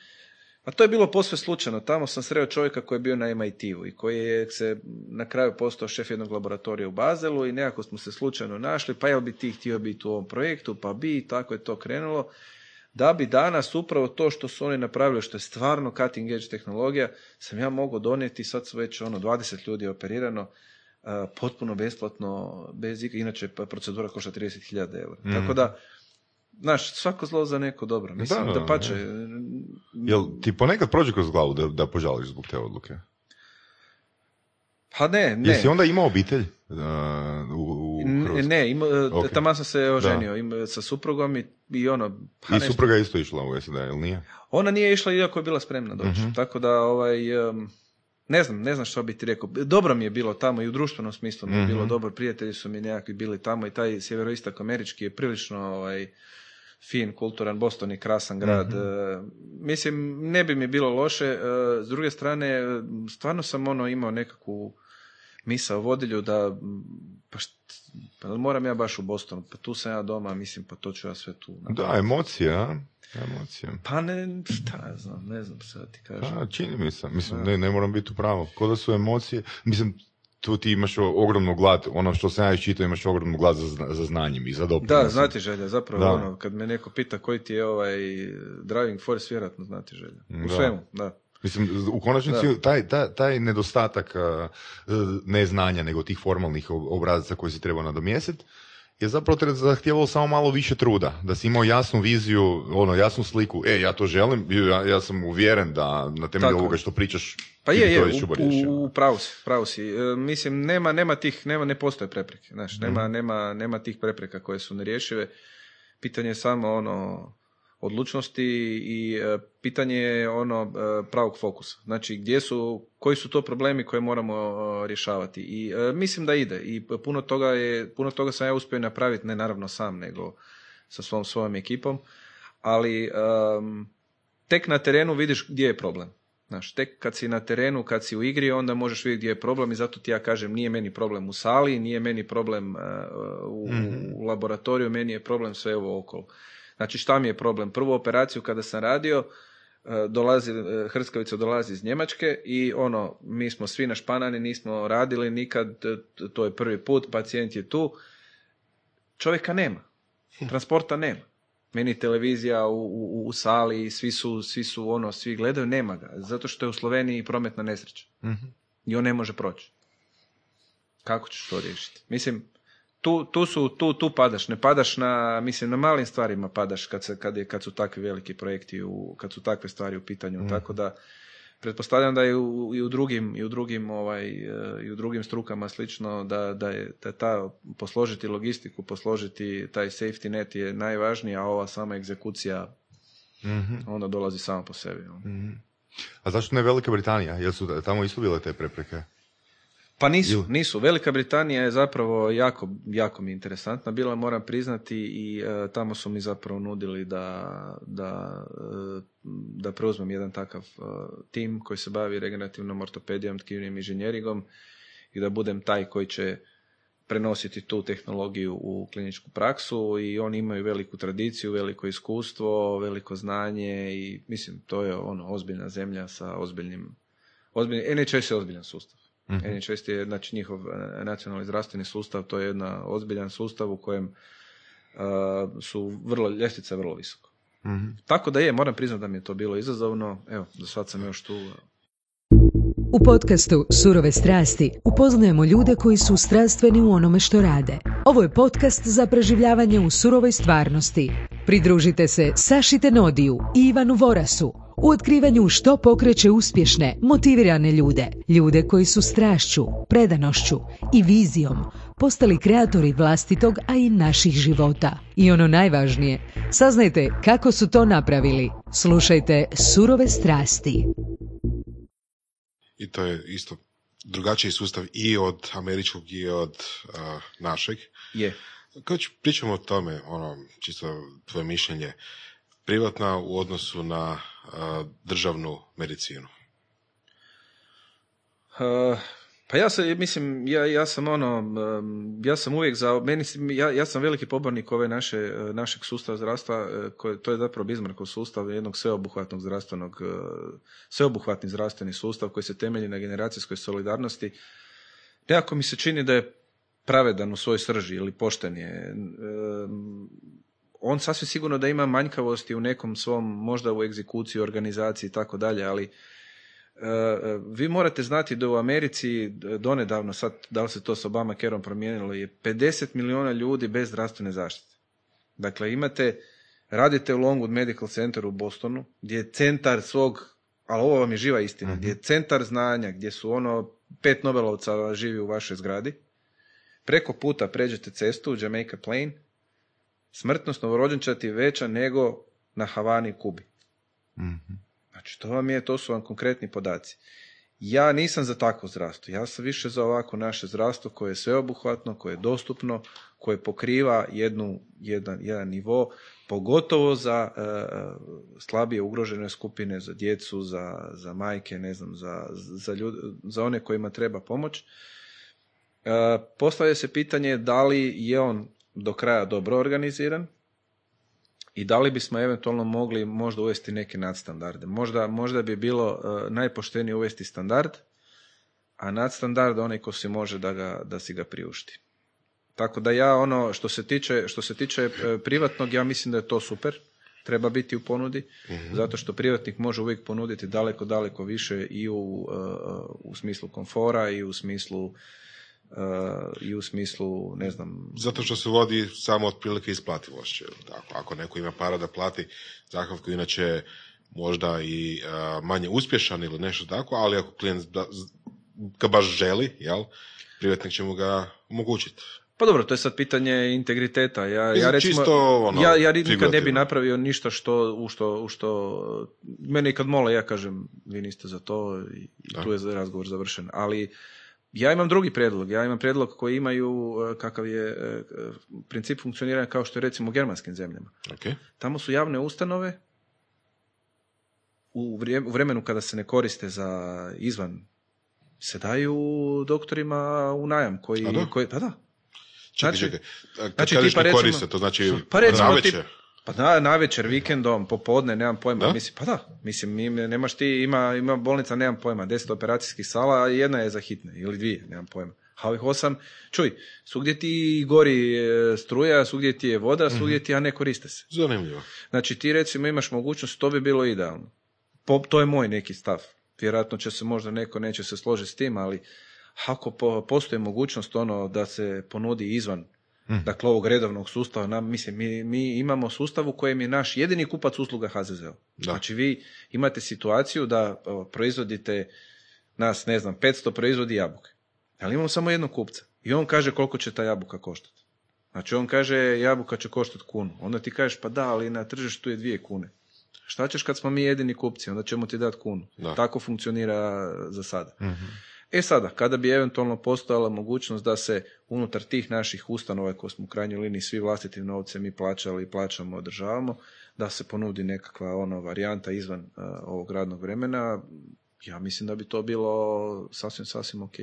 S4: a to je bilo posve slučajno. Tamo sam sreo čovjeka koji je bio na MIT-u i koji je se na kraju postao šef jednog laboratorija u Bazelu i nekako smo se slučajno našli, pa jel bi ti htio biti u ovom projektu, pa bi, i tako je to krenulo da bi danas upravo to što su oni napravili, što je stvarno cutting edge tehnologija, sam ja mogao donijeti, sad su već ono 20 ljudi je operirano, uh, potpuno besplatno, bez ik- inače pa procedura košta 30.000 eura. Tako da, znaš, svako zlo za neko dobro. Mislim,
S2: Da,
S4: da,
S2: da,
S4: pače.
S2: Jel ti ponekad prođe kroz glavu da, da požališ zbog te odluke?
S4: Pa ne, ne.
S2: Jesi onda imao obitelj uh, u, u Hrvatskoj?
S4: Ne, ima,
S2: Ok.
S4: taman sam se oženio ima, sa suprugom i, i ono... pa
S2: I
S4: nešto-
S2: supruga isto išla u SAD, jel nije?
S4: Ona nije išla iako je bila spremna doći.
S2: Mhm.
S4: Tako da, ovaj, em, ne znam, ne znam što bi ti rekao. Dobro mi je bilo tamo i u društvenom smislu mi je bilo
S2: Mhm.
S4: dobro. Prijatelji su mi nekakvi bili tamo i taj sjeveroistak američki je prilično ovaj, fin, kulturan, Boston je krasan grad.
S2: Mhm.
S4: E, mislim, ne bi mi bilo loše. E, s druge strane, e, stvarno sam ono imao nekakvu misao vodilju da pa, št, pa moram ja baš u Bostonu, pa tu sam ja doma, mislim, pa to ću ja sve tu. napraviti.
S2: Da, emocije, a? Emocije.
S4: Pa ne, šta ja znam, ne znam sad ti kažem.
S2: Pa, čini mi se. Mislim, ne, ne moram biti u pravu. Ko da su emocije, mislim, tu ti imaš ogromnu glad, ono što sam ja iščitao, imaš ogromnu glad za, za znanjem i za doprinosom.
S4: Da, znati želja, zapravo
S2: Da.
S4: ono, kad me neko pita koji ti je ovaj driving force, vjerojatno znati želja. U
S2: Da.
S4: svemu, da.
S2: Mislim, u konačnici taj, taj, taj nedostatak a, e, ne znanja, nego tih formalnih ob- obrazaca koji si treba nadomjestiti, je zapravo te zahtijevalo samo malo više truda, da si imao jasnu viziju, ono, jasnu sliku, e, ja to želim, ja, ja sam uvjeren da na temelju ovoga što pričaš,
S4: Pa je, je, u, u, pravu si, pravu si. E, mislim, nema, nema tih, nema, ne postoje prepreke, znaš, nema, nema, nema tih prepreka koje su nerješive. Pitanje je samo ono, odlučnosti i e, pitanje je ono e, pravog fokusa. Znači, gdje su, koji su to problemi koje moramo e, rješavati. I mislim da ide. I puno toga je, puno toga sam ja uspio napraviti, ne naravno sam, nego sa svom svojom ekipom. Ali em, tek na terenu vidiš gdje je problem. Znaš, tek kad si na terenu, kad si u igri, onda možeš vidjeti gdje je problem i zato ti ja kažem, nije meni problem u sali, nije meni problem e, u, u laboratoriju, meni je problem sve ovo okolo. Znači, šta mi je problem? Prvu operaciju kada sam radio, e, dolazi, e, Hrskavica dolazi iz Njemačke i ono, mi smo svi našpanani, nismo radili nikad, e, to je prvi put, pacijent je tu, čovjeka nema, transporta nema. Meni televizija u, u, u sali, svi su, svi su ono, svi gledaju, nema ga, zato što je u Sloveniji prometna nesreća.
S2: Mhm.
S4: I on ne može proći. Kako ćeš to riješiti? Mislim, tu, tu, su, tu, tu padaš, ne padaš na, mislim, na malim stvarima padaš kad, se, kad, je, kad su takvi veliki projekti, u, kad su takve stvari u pitanju, tako da pretpostavljam da je u, i u drugim, i u drugim, ovaj, e, i u drugim strukama slično, da, da je da ta, posložiti logistiku, posložiti taj safety net je najvažnija, a ova sama egzekucija
S2: Mhm.
S4: onda dolazi sama po sebi. ono.
S2: A zašto ne Velika Britanija? Jel su tamo isto bile te prepreke?
S4: Pa nisu, nisu. Velika Britanija je zapravo jako, jako mi interesantna bila, moram priznati i e, tamo su mi zapravo nudili da, da, e, da preuzmem jedan takav e, tim koji se bavi regenerativnom ortopedijom, tkivnim inženjeringom i da budem taj koji će prenositi tu tehnologiju u kliničku praksu i oni imaju veliku tradiciju, veliko iskustvo, veliko znanje i mislim to je ono ozbiljna zemlja sa ozbiljnim ozbiljnim, NHS je ozbiljan sustav. NHS je znači njihov e, nacionalni zdravstveni sustav, to je jedan ozbiljan sustav u kojem e, su vrlo, ljestvica je vrlo visoko.
S2: Mhm.
S4: Tako da je, moram priznati da mi je to bilo izazovno, evo, za sad sam još tu.
S1: U podcastu Surove strasti upoznajemo ljude koji su strastveni u onome što rade. Ovo je podcast za preživljavanje u surovoj stvarnosti. Pridružite se Saši Tenodiju i Ivanu Vorasu u otkrivanju što pokreće uspješne, motivirane ljude. Ljude koji su strašću, predanošću i vizijom postali kreatori vlastitog, a i naših života. I ono najvažnije, saznajte kako su to napravili. Slušajte Surove strasti.
S3: I to je isto drugačiji sustav i od američkog i od našeg.
S4: Je.
S3: Kad ću- pričamo o tome, ono, čisto tvoje mišljenje, privatna u odnosu na državnu medicinu.
S4: Uh, pa ja sam, mislim, ja, ja sam ono, ja sam uvijek za, meni, se- ja, ja sam veliki pobornik ove naše, uh, našeg sustava zdravstva, uh, koje, to je zapravo Bismarckov sustav jednog sveobuhvatnog zdravstvenog, uh, sveobuhvatni zdravstveni sustav koji se temelji na generacijskoj solidarnosti. Nekako mi se čini da je pravedan u svojoj srži ili pošten je. On sasvim sigurno da ima manjkavosti u nekom svom, možda u egzekuciji, organizaciji i tako dalje, ali E, vi morate znati da u Americi e, donedavno, sad da li se to s Obama Kerom promijenilo, je 50 milijuna ljudi bez zdravstvene zaštite. Dakle, imate, radite u Longwood Medical Center u Bostonu, gdje je centar svog, ali ovo vam je živa istina, gdje je centar znanja, gdje su ono, pet Nobelovca živi u vašoj zgradi, preko puta pređete cestu u Jamaica Plain, smrtnost novorođenčati je veća nego na Havani i Kubi. Znači, to vam je, to su vam konkretni podaci. Ja nisam za takvo zdravstvo. Ja sam više za ovako naše zdravstvo koje je sveobuhvatno, koje je dostupno, koje pokriva jednu, jedan, jedan nivo, pogotovo za e, slabije ugrožene skupine, za djecu, za, za majke, ne znam, za, za, ljude, za one kojima treba pomoć. E, postavlja se pitanje da li je on do kraja dobro organiziran, i da li bismo eventualno mogli možda uvesti neke nadstandarde. Možda, možda bi bilo uh, najpoštenije uvesti standard, a nadstandard onaj ko si može da, ga, da si ga priušti. Tako da ja ono što se tiče, što se tiče e, privatnog, ja mislim da je to super. Treba biti u ponudi, zato što privatnik može uvijek ponuditi daleko, daleko više i u, uh, u smislu komfora i u smislu i u smislu, ne znam...
S3: Zato što se vodi samo otprilike isplativošće. Tako, ako neko ima para da plati zahvalku, inače možda i manje uspješan ili nešto tako, ali ako klijent ga baš želi, jel, privatnik će mu ga omogućiti.
S4: Pa dobro, to je sad pitanje integriteta. Ja, ja recimo, čisto, ono, ja, ja nikad ne bi napravio ništa što, u što, u što, mene kad mole, ja kažem, vi niste za to i, tu je razgovor završen. Ali ja imam drugi prijedlog. Ja imam prijedlog koji imaju e, kakav je e, princip funkcioniranja kao što je recimo u germanskim zemljama.
S3: Okay.
S4: Tamo su javne ustanove u vremenu kada se ne koriste za izvan se daju doktorima u najam koji, koji pa da,
S3: Čekaj, znači, čekaj. Kad znači, kažeš ne koriste, to znači
S4: pa recimo, navečer? Pa na, navečer, vikendom, popodne, nemam pojma. Da? Mislim, pa da, mislim, nemaš ti, ima, ima bolnica, nemam pojma, deset operacijskih sala, jedna je za hitne, ili dvije, nemam pojma. A ovih osam, čuj, svugdje ti gori e, struja, svugdje ti je voda, mhm. svugdje ti, a ne koriste se.
S3: Zanimljivo.
S4: Znači ti recimo imaš mogućnost, to bi bilo idealno. Po, to je moj neki stav. Vjerojatno će se možda neko neće se složiti s tim, ali ako postoji mogućnost ono da se ponudi izvan hmm. dakle ovog redovnog sustava, nam, mislim, mi, mi imamo sustav u kojem je naš jedini kupac usluga HZZO. Znači vi imate situaciju da proizvodite nas, ne znam, 500 proizvodi jabuke, ali imamo samo jednog kupca i on kaže koliko će ta jabuka koštati. Znači on kaže jabuka će koštati kunu. Onda ti kažeš pa da, ali na tržištu je dvije kune. Šta ćeš kad smo mi jedini kupci? Onda ćemo ti dati kunu. Tako funkcionira za sada. mm E sada, kada bi eventualno postojala mogućnost da se unutar tih naših ustanova koje smo u krajnjoj liniji svi vlastitim novce mi plaćali i plaćamo, održavamo, da se ponudi nekakva ona varijanta izvan uh, ovog radnog vremena, ja mislim da bi to bilo sasvim, sasvim ok.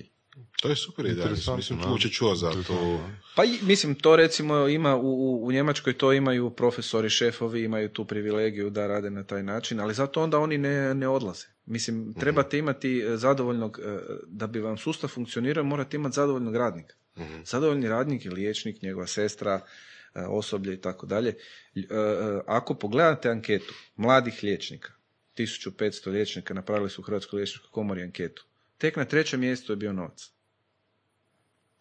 S3: To je super ideja, mislim, uopće čuo za to.
S4: Pa mislim, to recimo ima, u, u Njemačkoj to imaju profesori, šefovi, imaju tu privilegiju da rade na taj način, ali zato onda oni ne, ne odlaze. Mislim, mhm. trebate imati e, zadovoljnog, e, da bi vam sustav funkcionirao, morate imati zadovoljnog radnika. Mhm. Zadovoljni radnik je liječnik, njegova sestra, e, osoblje i tako dalje. Ako pogledate anketu mladih liječnika, 1500 liječnika napravili su u Hrvatskoj liječničkoj komori anketu. Tek na trećem mjestu je bio novac.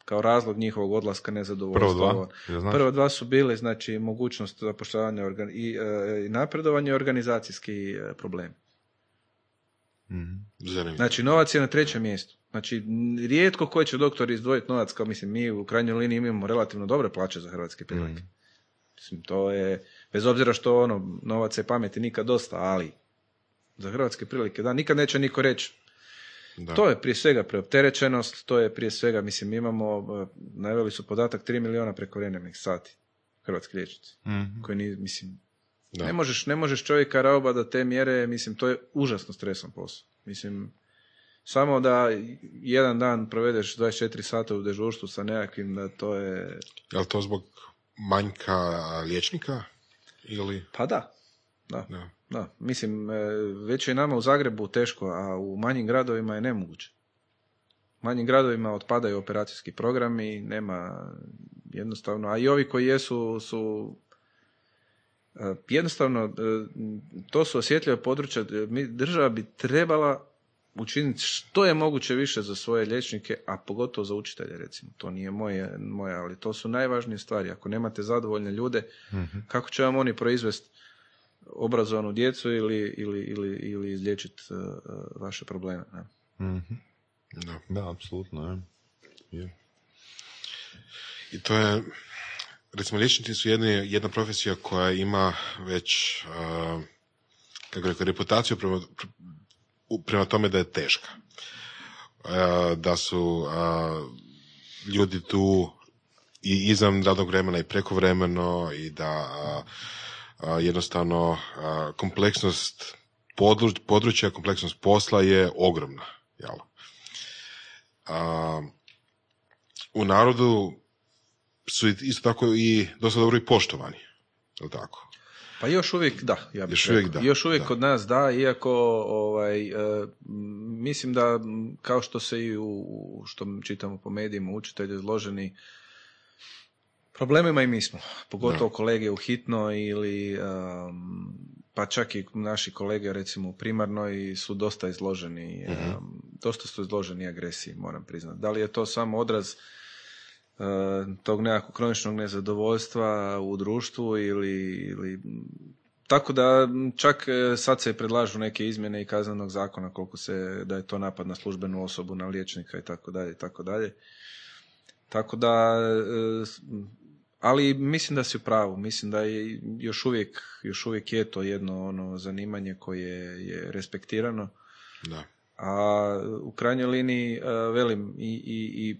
S4: Kao razlog njihovog odlaska nezadovoljstva. Prvo dva? Prvo dva su bili znači mogućnost zapošljavanja i, i napredovanje i organizacijski problem.
S3: mm
S4: Znači, novac je na trećem mjestu. Znači, rijetko koji će doktor izdvojiti novac, kao mislim, mi u krajnjoj liniji imamo relativno dobre plaće za hrvatske prilike. mm Mislim, to je, bez obzira što ono, novac je pameti nikad dosta, ali za hrvatske prilike, da, nikad neće niko reći da. To je prije svega preopterećenost, to je prije svega, mislim, imamo, e, naveli su podatak 3 miliona prekovremenih sati hrvatski liječnici, mm koji ni, mislim, da. ne možeš, ne možeš čovjeka raoba da te mjere, mislim, to je užasno stresan posao. Mislim, samo da jedan dan provedeš 24 sata u dežurstvu sa nekakvim, da to je...
S3: Je li to zbog manjka liječnika? Ili...
S4: Pa da, da. da. Da, mislim, e, već je nama u Zagrebu teško, a u manjim gradovima je nemoguće. U manjim gradovima otpadaju operacijski programi, nema jednostavno, a i ovi koji jesu su e, jednostavno, e, to su osjetljive područja, država bi trebala učiniti što je moguće više za svoje liječnike, a pogotovo za učitelje recimo. To nije moje, moje ali to su najvažnije stvari. Ako nemate zadovoljne ljude, mhm. kako će vam oni proizvesti obrazovanu djecu ili, ili, ili, ili izliječiti uh, vaše probleme. Ne?
S2: mm Da. da, apsolutno. Je.
S3: I to je, recimo liječnici su jedni, jedna profesija koja ima već, uh, kako rekao, reputaciju prema, prema tome da je teška. Uh, da su ljudi tu i izvan radnog vremena i prekovremeno i da jednostavno kompleksnost područja, kompleksnost posla je ogromna. Jel? U narodu su isto tako i dosta dobro i poštovani. Je tako?
S4: Pa još uvijek da, ja bih još uvijek, da, još uvijek kod nas da, iako ovaj, e, mislim da kao što se i u, što čitamo po medijima, učitelji izloženi Problemima i mi smo, pogotovo kolege u hitno ili um, pa čak i naši kolege recimo u primarnoj su dosta izloženi um, dosta su izloženi agresiji, moram priznati. Da li je to samo odraz uh, tog nekakvog kroničnog nezadovoljstva u društvu ili, ili tako da čak e, sad se predlažu neke izmjene i kaznenog zakona koliko se da je to napad na službenu osobu, na liječnika i tako dalje i tako dalje. Tako da e, ali mislim da si u pravu, mislim da je još uvijek, još uvijek je to jedno ono zanimanje koje je respektirano.
S3: Da.
S4: A u krajnjoj liniji e, velim i, i, i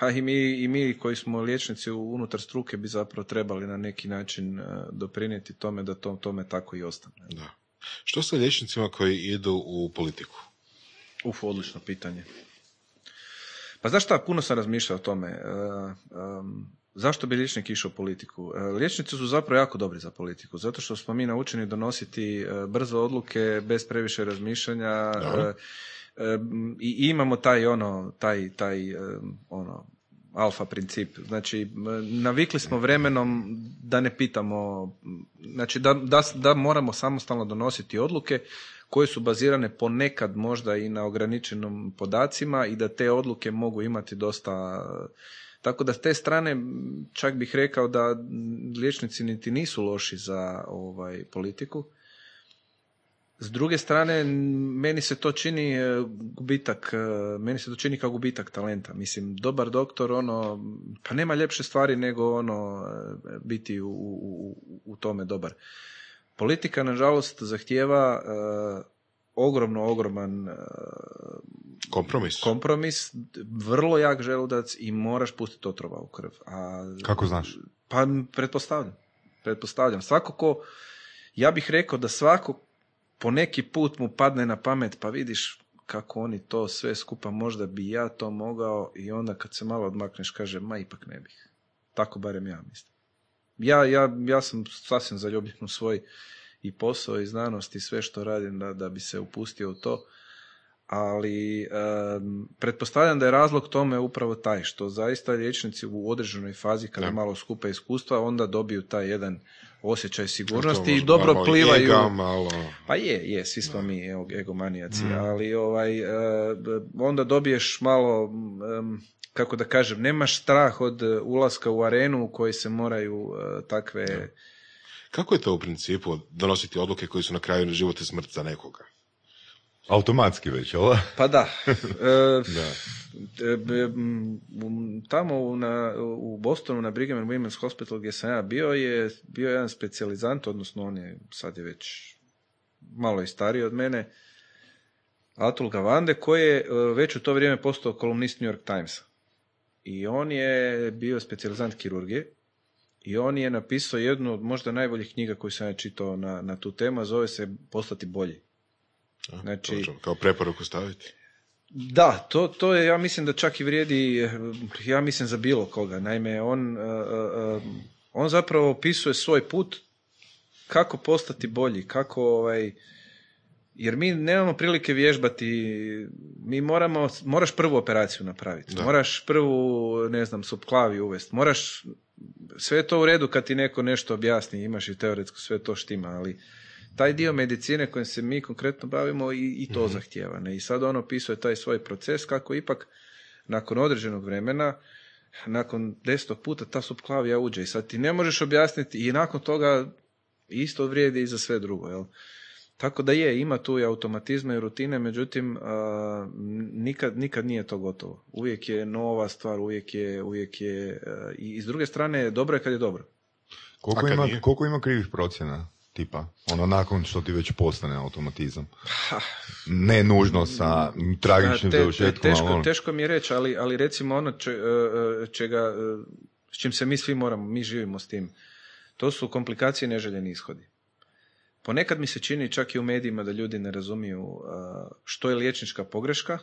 S4: a i mi, i mi koji smo liječnici unutar struke bi zapravo trebali na neki način e, doprinijeti tome da to, tome tako i ostane.
S3: Da. Što sa liječnicima koji idu u politiku?
S4: Uf, odlično pitanje. Pa znaš šta, puno sam razmišljao o tome. E, zašto bi liječnik išao u politiku? E, liječnici su zapravo jako dobri za politiku, zato što smo mi naučeni donositi brzo odluke, bez previše razmišljanja, i imamo taj ono, taj, taj ono, alfa princip. Znači, navikli smo vremenom da ne pitamo, znači da, da, da moramo samostalno donositi odluke koje su bazirane ponekad možda i na ograničenom podacima i da te odluke mogu imati dosta tako da s te strane čak bih rekao da liječnici niti nisu loši za ovaj politiku s druge strane, meni se to čini e, gubitak, e, meni se to čini kao gubitak talenta. Mislim, dobar doktor, ono, pa nema ljepše stvari nego ono, e, biti u, u, u tome dobar. Politika, nažalost, zahtijeva uh, ogromno, ogroman
S3: kompromis.
S4: kompromis, vrlo jak želudac i moraš pustiti otrova u krv. A,
S2: Kako znaš?
S4: Pa, pretpostavljam. Pretpostavljam. Svako ko, ja bih rekao da svako po neki put mu padne na pamet, pa vidiš kako oni to sve skupa, možda bi ja to mogao i onda kad se malo odmakneš kaže, ma ipak ne bih. Tako barem ja mislim. Ja, ja, ja sam sasvim zaljubljen u svoj i posao i znanost i sve što radim da, da bi se upustio u to, ali pretpostavljam da je razlog tome upravo taj što zaista liječnici u određenoj fazi kada malo skupe iskustva onda dobiju taj jedan osjećaj sigurnosti i dobro plivaju.
S3: Ega, malo...
S4: Pa je, je, svi smo mi egomanijaci, mm. ali ovaj, e, onda dobiješ malo, kako da kažem, nemaš strah od ulaska u arenu u kojoj se moraju e, takve...
S3: Kako je to u principu donositi odluke koji su na kraju život i smrt za nekoga?
S2: Automatski već, ovo? <laughs>
S4: Pa da. <laughs> E, da. E, tamo na, u Bostonu na Brigham and Women's Hospital gdje sam ja bio je bio jedan specijalizant, odnosno on je sad je već malo i stariji od mene, Atul Gavande, koji je e, već u to vrijeme postao kolumnist New York Timesa. I on je bio specijalizant kirurgije i on je napisao jednu od možda najboljih knjiga koju sam ja čitao na, na tu temu, a zove se Postati bolji.
S3: Znači, kao preporuku staviti.
S4: Da, to, to je, ja mislim da čak i vrijedi, ja mislim za bilo koga. Naime, on, uh, uh, on zapravo opisuje svoj put kako postati bolji, kako ovaj, jer mi nemamo prilike vježbati, mi moramo, moraš prvu operaciju napraviti, da. moraš prvu, ne znam, subklavi uvesti, moraš, sve je to u redu kad ti neko nešto objasni, imaš i teoretsko sve to štima, ali taj dio medicine kojim se mi konkretno bavimo i, i to mm zahtjeva. Ne? I sad on opisuje taj svoj proces kako ipak nakon određenog vremena nakon desetog puta ta subklavija uđe i sad ti ne možeš objasniti i nakon toga isto vrijedi i za sve drugo. Jel? Tako da je, ima tu i automatizma i rutine, međutim nikad, nikad nije to gotovo. Uvijek je nova stvar, uvijek je, uvijek je i s druge strane dobro je kad je dobro.
S2: Koliko, ima, koliko ima krivih procjena? Tipa, ono nakon što ti već postane automatizam. Ne nužno sa tragičnim te, završetkom.
S4: Teško, ono... teško mi je reći, ali, ali recimo ono če, e, e, čega, e, s čim se mi svi moramo, mi živimo s tim, to su komplikacije neželjeni ishodi. Ponekad mi se čini čak i u medijima da ljudi ne razumiju što je liječnička pogreška,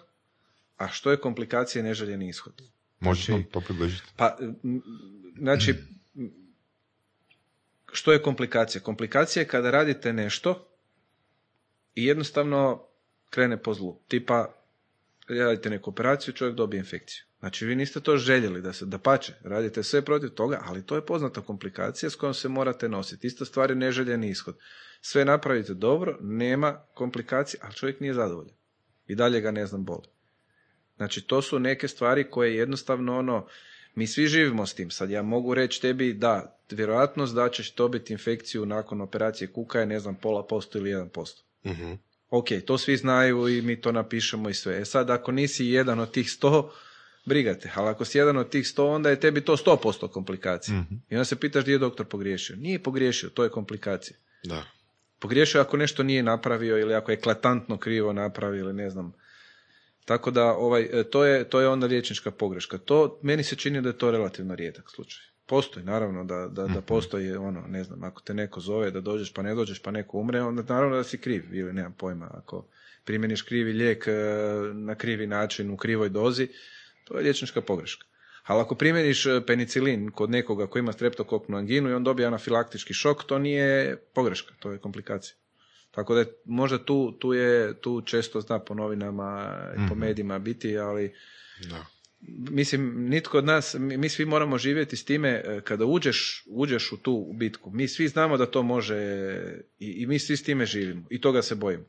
S4: a što je komplikacije neželjeni ishod.
S2: Možeš znači, nam to približiti?
S4: Pa, znači, <clears throat> što je komplikacija? Komplikacija je kada radite nešto i jednostavno krene po zlu. Tipa, radite neku operaciju, čovjek dobije infekciju. Znači, vi niste to željeli da se, da pače, radite sve protiv toga, ali to je poznata komplikacija s kojom se morate nositi. Isto stvar je neželjeni ishod. Sve napravite dobro, nema komplikacije, ali čovjek nije zadovoljan. I dalje ga ne znam boli. Znači, to su neke stvari koje jednostavno ono, mi svi živimo s tim. Sad ja mogu reći tebi da, vjerojatnost da ćeš dobiti infekciju nakon operacije kuka je, ne znam, pola posto ili jedan posto.
S3: Mhm.
S4: Ok, to svi znaju i mi to napišemo i sve. E sad, ako nisi jedan od tih sto, brigate. Ali ako si jedan od tih sto, onda je tebi to sto posto komplikacija.
S2: Mhm.
S4: I onda se pitaš gdje je doktor pogriješio. Nije pogriješio, to je komplikacija.
S3: Da.
S4: Pogriješio ako nešto nije napravio ili ako je eklatantno krivo napravio ili ne znam. Tako da ovaj, e, to, je, to je onda liječnička pogreška. To, meni se čini da je to relativno rijedak slučaj. Postoji, naravno, da, da, da postoji ono, ne znam, ako te neko zove da dođeš pa ne dođeš pa neko umre, onda naravno da si kriv ili nemam pojma. Ako primjeniš krivi lijek e, na krivi način u krivoj dozi, to je liječnička pogreška. Ali ako primjeniš e, penicilin kod nekoga koji ima streptokoknu anginu i on dobije anafilaktički šok, to nije pogreška, to je komplikacija. Tako da možda tu, tu je, tu često zna po novinama i po medijima biti, ali
S3: Da.
S4: mislim, nitko od nas, mi, mi svi moramo živjeti s time e, kada uđeš, uđeš u tu bitku. Mi svi znamo da to može i, i mi svi s time živimo i toga se bojimo.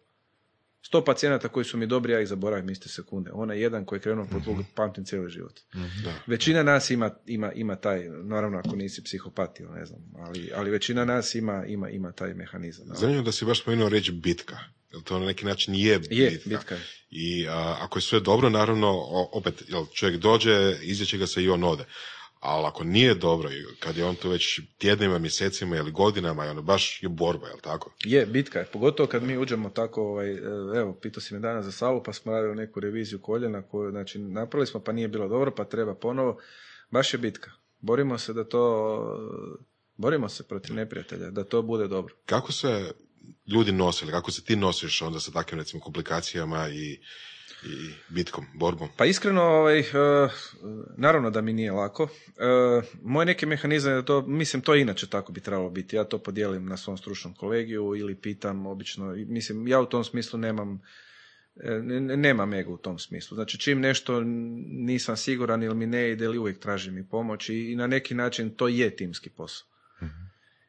S4: Sto pacijenata koji su mi dobri, ja ih zaboravim iste sekunde. Onaj jedan koji je krenuo pod lug, pamtim cijeli život.
S3: Da.
S4: Većina nas ima, ima, ima taj, naravno ako nisi psihopat ili ne znam, ali, ali većina nas ima, ima, ima taj mehanizam.
S3: Zanimljivo da si baš spomenuo reći bitka. Jer to na neki način je bitka.
S4: Je, bitka je.
S3: I a, ako je sve dobro, naravno, opet, jel, čovjek dođe, izvjeće ga se i on ode. Ali ako nije dobro, kad je on tu već tjednima, mjesecima ili godinama, ono baš je borba, jel tako?
S4: Je, bitka je. Pogotovo kad mi uđemo tako, ovaj, e, evo, pitao si me danas za salu, pa smo radili neku reviziju koljena koju, znači, napravili smo, pa nije bilo dobro, pa treba ponovo. Baš je bitka. Borimo se da to, borimo se protiv neprijatelja, da to bude dobro.
S3: Kako se ljudi nose, ili kako se ti nosiš onda sa takvim, recimo, komplikacijama i, i bitkom, borbom?
S4: Pa iskreno, ovaj, e, naravno da mi nije lako. E, moj neki mehanizam je da to, mislim, to inače tako bi trebalo biti. Ja to podijelim na svom stručnom kolegiju ili pitam obično. Mislim, ja u tom smislu nemam, e, ne- ne- nemam ego u tom smislu. Znači, čim nešto nisam siguran ili mi ne ide ili uvijek tražim i pomoć i, i na neki način to je timski posao.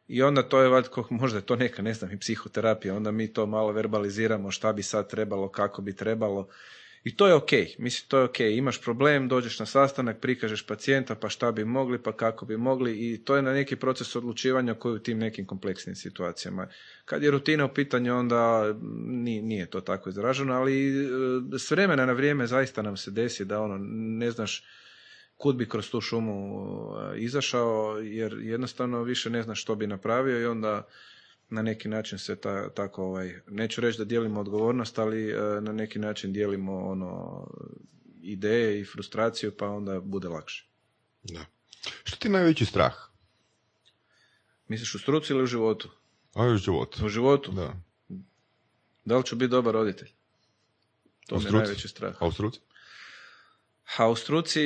S4: I onda to je valjda, ko- možda je to neka, ne znam, i psihoterapija, onda mi to malo verbaliziramo šta bi sad trebalo, kako bi trebalo. I to je ok, mislim to je ok, imaš problem, dođeš na sastanak, prikažeš pacijenta, pa šta bi mogli, pa kako bi mogli. I to je na neki proces odlučivanja koji u tim nekim kompleksnim situacijama. Kad je rutina u pitanju, onda nije, to tako izraženo, ali e, s vremena na vrijeme zaista nam se desi da ono, ne znaš kud bi kroz tu šumu e, izašao, jer jednostavno više ne znaš što bi napravio i onda na neki način se ta, tako, ovaj, neću reći da dijelimo odgovornost, ali e, na neki način dijelimo ono ideje i frustraciju, pa onda bude lakše.
S3: Da.
S2: Što ti je najveći strah?
S4: Misliš u struci ili u životu?
S2: A u životu.
S4: U životu?
S2: Da.
S4: Da li ću biti dobar roditelj? To mi je najveći strah.
S2: A u struci?
S4: A u struci,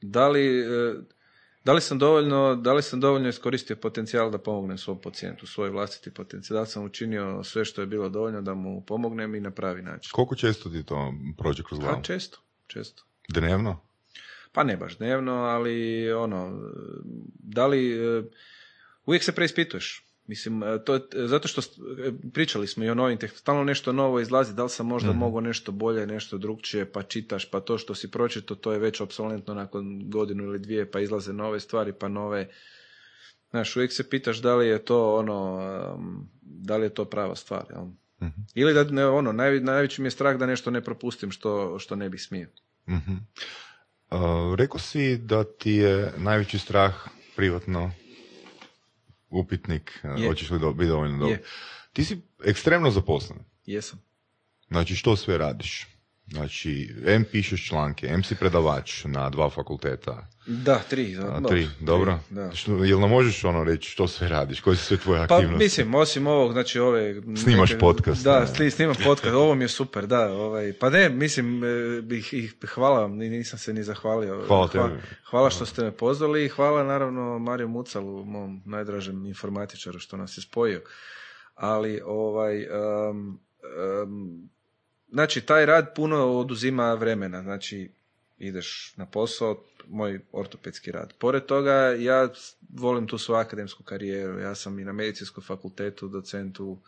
S4: da li, e, da li sam dovoljno, da li sam dovoljno iskoristio potencijal da pomognem svom pacijentu, svoj vlastiti potencijal, da li sam učinio sve što je bilo dovoljno da mu pomognem i na pravi način.
S2: Koliko često ti to prođe kroz glavu?
S4: Pa često, često.
S2: Dnevno?
S4: Pa ne baš dnevno, ali ono, da li, e, uvijek se preispituješ. Mislim, e, to je, zato što e, pričali smo i o novim tehnologijama, stalno nešto novo izlazi, da li sam možda mogao nešto bolje, nešto drugčije, pa čitaš, pa to što si pročito, to je već obsolentno nakon godinu ili dvije, pa izlaze nove stvari, pa nove, znaš, uvijek se pitaš da li je to ono, da li je to prava stvar, jel? Ili da, ne, ono, naj, najveći mi je strah da nešto ne propustim što, što ne bih smio.
S2: Mhm. Uh, rekao si da ti je najveći strah privatno upitnik, uh,
S4: Je.
S2: hoćeš li do, biti dovoljno dobro. Ti si ekstremno zaposlen.
S4: Jesam.
S2: Znači, što sve radiš? Znači, M pišeš članke, M si predavač na dva fakulteta,
S4: Da, tri.
S2: a,
S4: da,
S2: tri, dobro?
S4: Da.
S2: Što, jel nam možeš ono reći što sve radiš, koje su sve tvoje
S4: Pa
S2: aktivnosti?
S4: mislim, osim ovog, znači ove...
S2: Snimaš podcast,
S4: Da,
S2: ne?
S4: snimam podcast, ovo mi je super, da. Ovaj, pa ne, mislim, e, bih, ih, hvala vam, ni- nisam se ni zahvalio.
S2: Hvala
S4: Hva-
S2: tebi.
S4: hvala što ste me pozvali i hvala naravno Mariju Mucalu, mom najdražem informatičaru što nas je spojio. Ali, ovaj, um, um, znači, taj rad puno oduzima vremena, znači, ideš na posao, moj ortopedski rad. Pored toga, ja volim tu svoju akademsku karijeru. Ja sam i na medicinskom fakultetu, docent u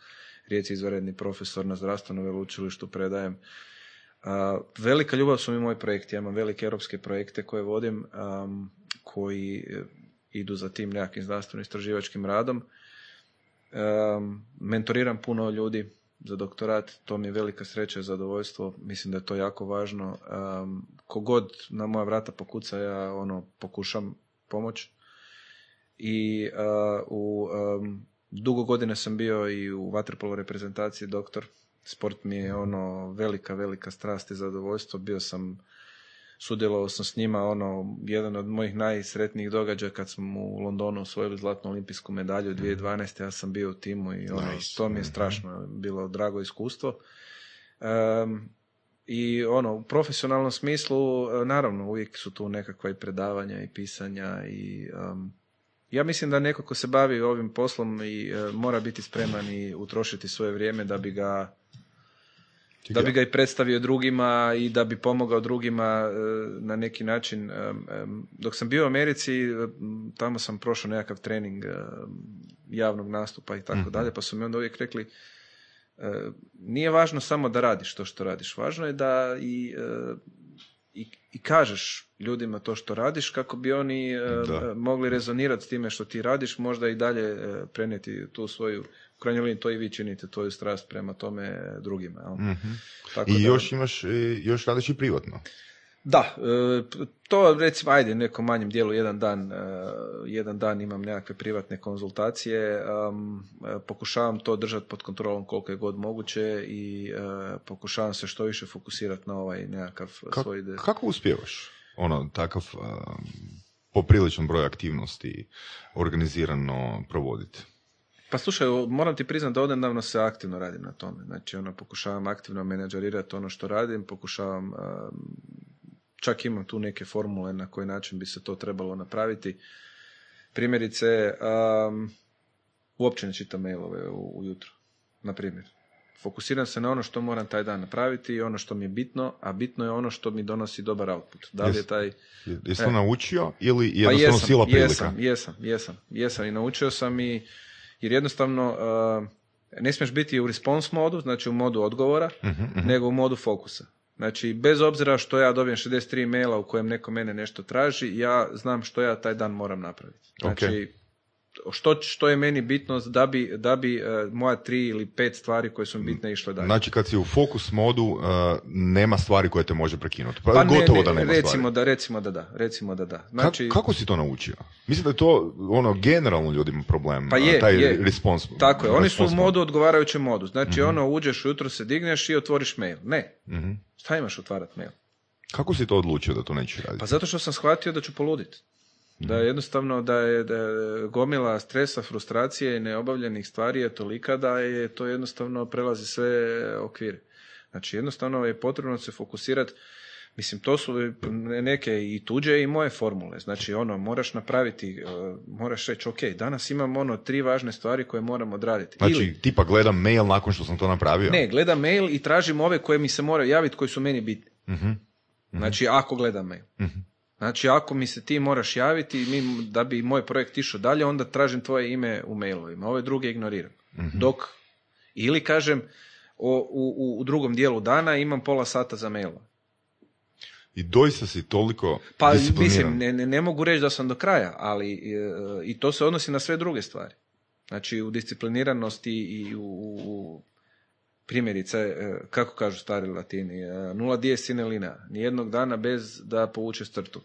S4: Rijeci izvanredni profesor na zdravstvenom veleučilištu predajem. velika ljubav su mi moji projekti. Ja imam velike europske projekte koje vodim, koji e, idu za tim nekakvim zdravstveno istraživačkim radom. mentoriram puno ljudi, za doktorat, to mi je velika sreća i zadovoljstvo, mislim da je to jako važno. Um, kogod na moja vrata pokuca, ja ono pokušam pomoć. I u um, dugo godine sam bio i u vaterpolo reprezentaciji doktor. Sport mi je ono velika, velika strast i zadovoljstvo. Bio sam sudjelovao sam s njima, ono, jedan od mojih najsretnijih događaja kad smo u Londonu osvojili zlatnu olimpijsku medalju 2012. Ja sam bio u timu i ono, to mi je strašno bilo drago iskustvo. I ono, u profesionalnom smislu, e, naravno, uvijek su tu nekakva i predavanja i pisanja i ja mislim da neko ko se bavi ovim poslom i e, mora biti spreman i utrošiti svoje vrijeme da bi ga da bi ga i predstavio drugima i da bi pomogao drugima e, na neki način. E, e, dok sam bio u Americi, tamo sam prošao nekakav trening javnog nastupa i tako mhm. dalje, pa su mi onda uvijek rekli nije važno samo da radiš to što radiš, važno je da i, i, i kažeš ljudima to što radiš kako bi oni mogli rezonirati s time što ti radiš, možda i dalje prenijeti tu svoju u krajnjoj liniji to i vi činite, tvoju strast prema tome drugima. Jel?
S2: Mm-hmm. Tako I još imaš, e, još radiš i privatno.
S4: Da, e, to recimo, ajde, nekom manjem dijelu jedan dan, e, jedan dan imam nekakve privatne konzultacije, pokušavam to držati pod kontrolom koliko je god moguće i pokušavam se što više fokusirati na ovaj nekakav
S2: Ka-
S4: svoj...
S2: Kako uspijevaš ono, takav popriličan broj aktivnosti organizirano provoditi?
S4: Pa slušaj, moram ti priznati da odnedavno se aktivno radim na tome. Znači, ono, pokušavam aktivno menadžerirati ono što radim, pokušavam, čak imam tu neke formule na koji način bi se to trebalo napraviti. Primjerice, um, uopće ne čitam mailove u, ujutro, na primjer. Fokusiram se na ono što moram taj dan napraviti i ono što mi je bitno, a bitno je ono što mi donosi dobar output. Da li je taj...
S2: Jesi to e. naučio ili pa jednostavno pa jesam, sila prilika?
S4: Jesam, jesam, jesam, jesam i naučio sam i jer jednostavno uh, ne smiješ biti u response modu, znači u modu odgovora, mhm, mhm. nego u modu fokusa. Znači, bez obzira što ja dobijem 63 maila u kojem neko mene nešto traži, ja znam što ja taj dan moram napraviti. Znači, što, što je meni bitno da bi, da bi uh, moja tri ili pet stvari koje su bitne išle dalje.
S2: Znači kad si u fokus modu uh, nema stvari koje te može prekinuti. Pa, pa gotovo da nema
S4: recimo
S2: stvari.
S4: Da, recimo da da, recimo da da. Znači,
S2: kako si to naučio? Mislim da je to ono generalno ljudima problem,
S4: pa je,
S2: taj
S4: je.
S2: response.
S4: Tako je, oni su u modu odgovarajućem modu. Znači mm ono uđeš ujutro se digneš i otvoriš mail. Ne. mm Šta imaš otvarat mail?
S2: Kako si to odlučio da to nećeš raditi?
S4: Pa zato što sam shvatio da ću poluditi. Da je jednostavno da je, da gomila stresa, frustracije i neobavljenih stvari je tolika da je to jednostavno prelazi sve okvire. Znači jednostavno je potrebno se fokusirati Mislim, to su neke i tuđe i moje formule. Znači, ono, moraš napraviti, uh, moraš reći, ok, danas imam ono tri važne stvari koje moram odraditi.
S2: Znači, Ili, tipa gledam mail nakon što sam to napravio?
S4: Ne, gledam mail i tražim ove koje mi se moraju javiti, koji su meni bitni. uh Znači, ako gledam mail. uh Znači, ako mi se ti moraš javiti mi, da bi moj projekt išao dalje, onda tražim tvoje ime u mailovima. Ove druge ignoriram. Mhm. Dok, ili kažem, o, u, u, drugom dijelu dana imam pola sata za mailove.
S2: I doista si toliko
S4: Pa mislim, ne, ne, mogu reći da sam do kraja, ali e, i to se odnosi na sve druge stvari. Znači u discipliniranosti i u, u primjerice, e, kako kažu stari latini, e, nula dies sine linea, nijednog dana bez da povuče strtu.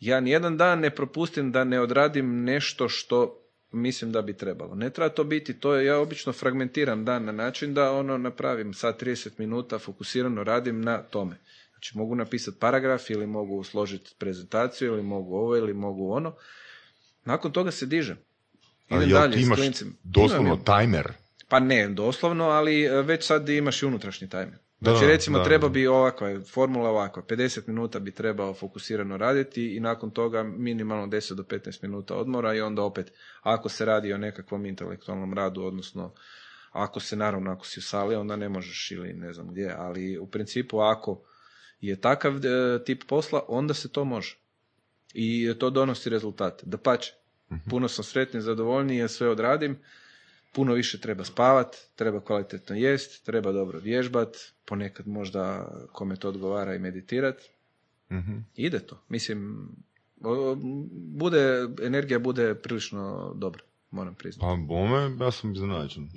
S4: Ja nijedan dan ne propustim da ne odradim nešto što mislim da bi trebalo. Ne treba to biti, to je, ja obično fragmentiram dan na način da ono napravim sad 30 minuta, fokusirano radim na tome. Znači mogu napisati paragraf ili mogu složiti prezentaciju ili mogu ovo ili mogu ono. Nakon toga se dižem.
S2: Idem dalje imaš doslovno tajmer?
S4: Pa ne, doslovno, ali e, već sad imaš i unutrašnji tajmer. Znači recimo treba bi ovakva, formula ovakva, 50 minuta bi trebao fokusirano raditi i nakon toga minimalno 10 do 15 minuta odmora i onda opet ako se radi o nekakvom intelektualnom radu, odnosno ako se naravno ako si u sali onda ne možeš ili ne znam gdje, ali u principu ako je takav e, tip posla, onda se to može. I to donosi rezultate. Da pače, puno sam sretniji, zadovoljniji jer sve odradim, puno više treba spavat, treba kvalitetno jest, treba dobro vježbat, ponekad možda kome to odgovara i meditirat.
S2: Mhm.
S4: Ide to. Mislim, bude, energija bude prilično dobra, moram priznati.
S2: Pa bome, ja sam iznenađen.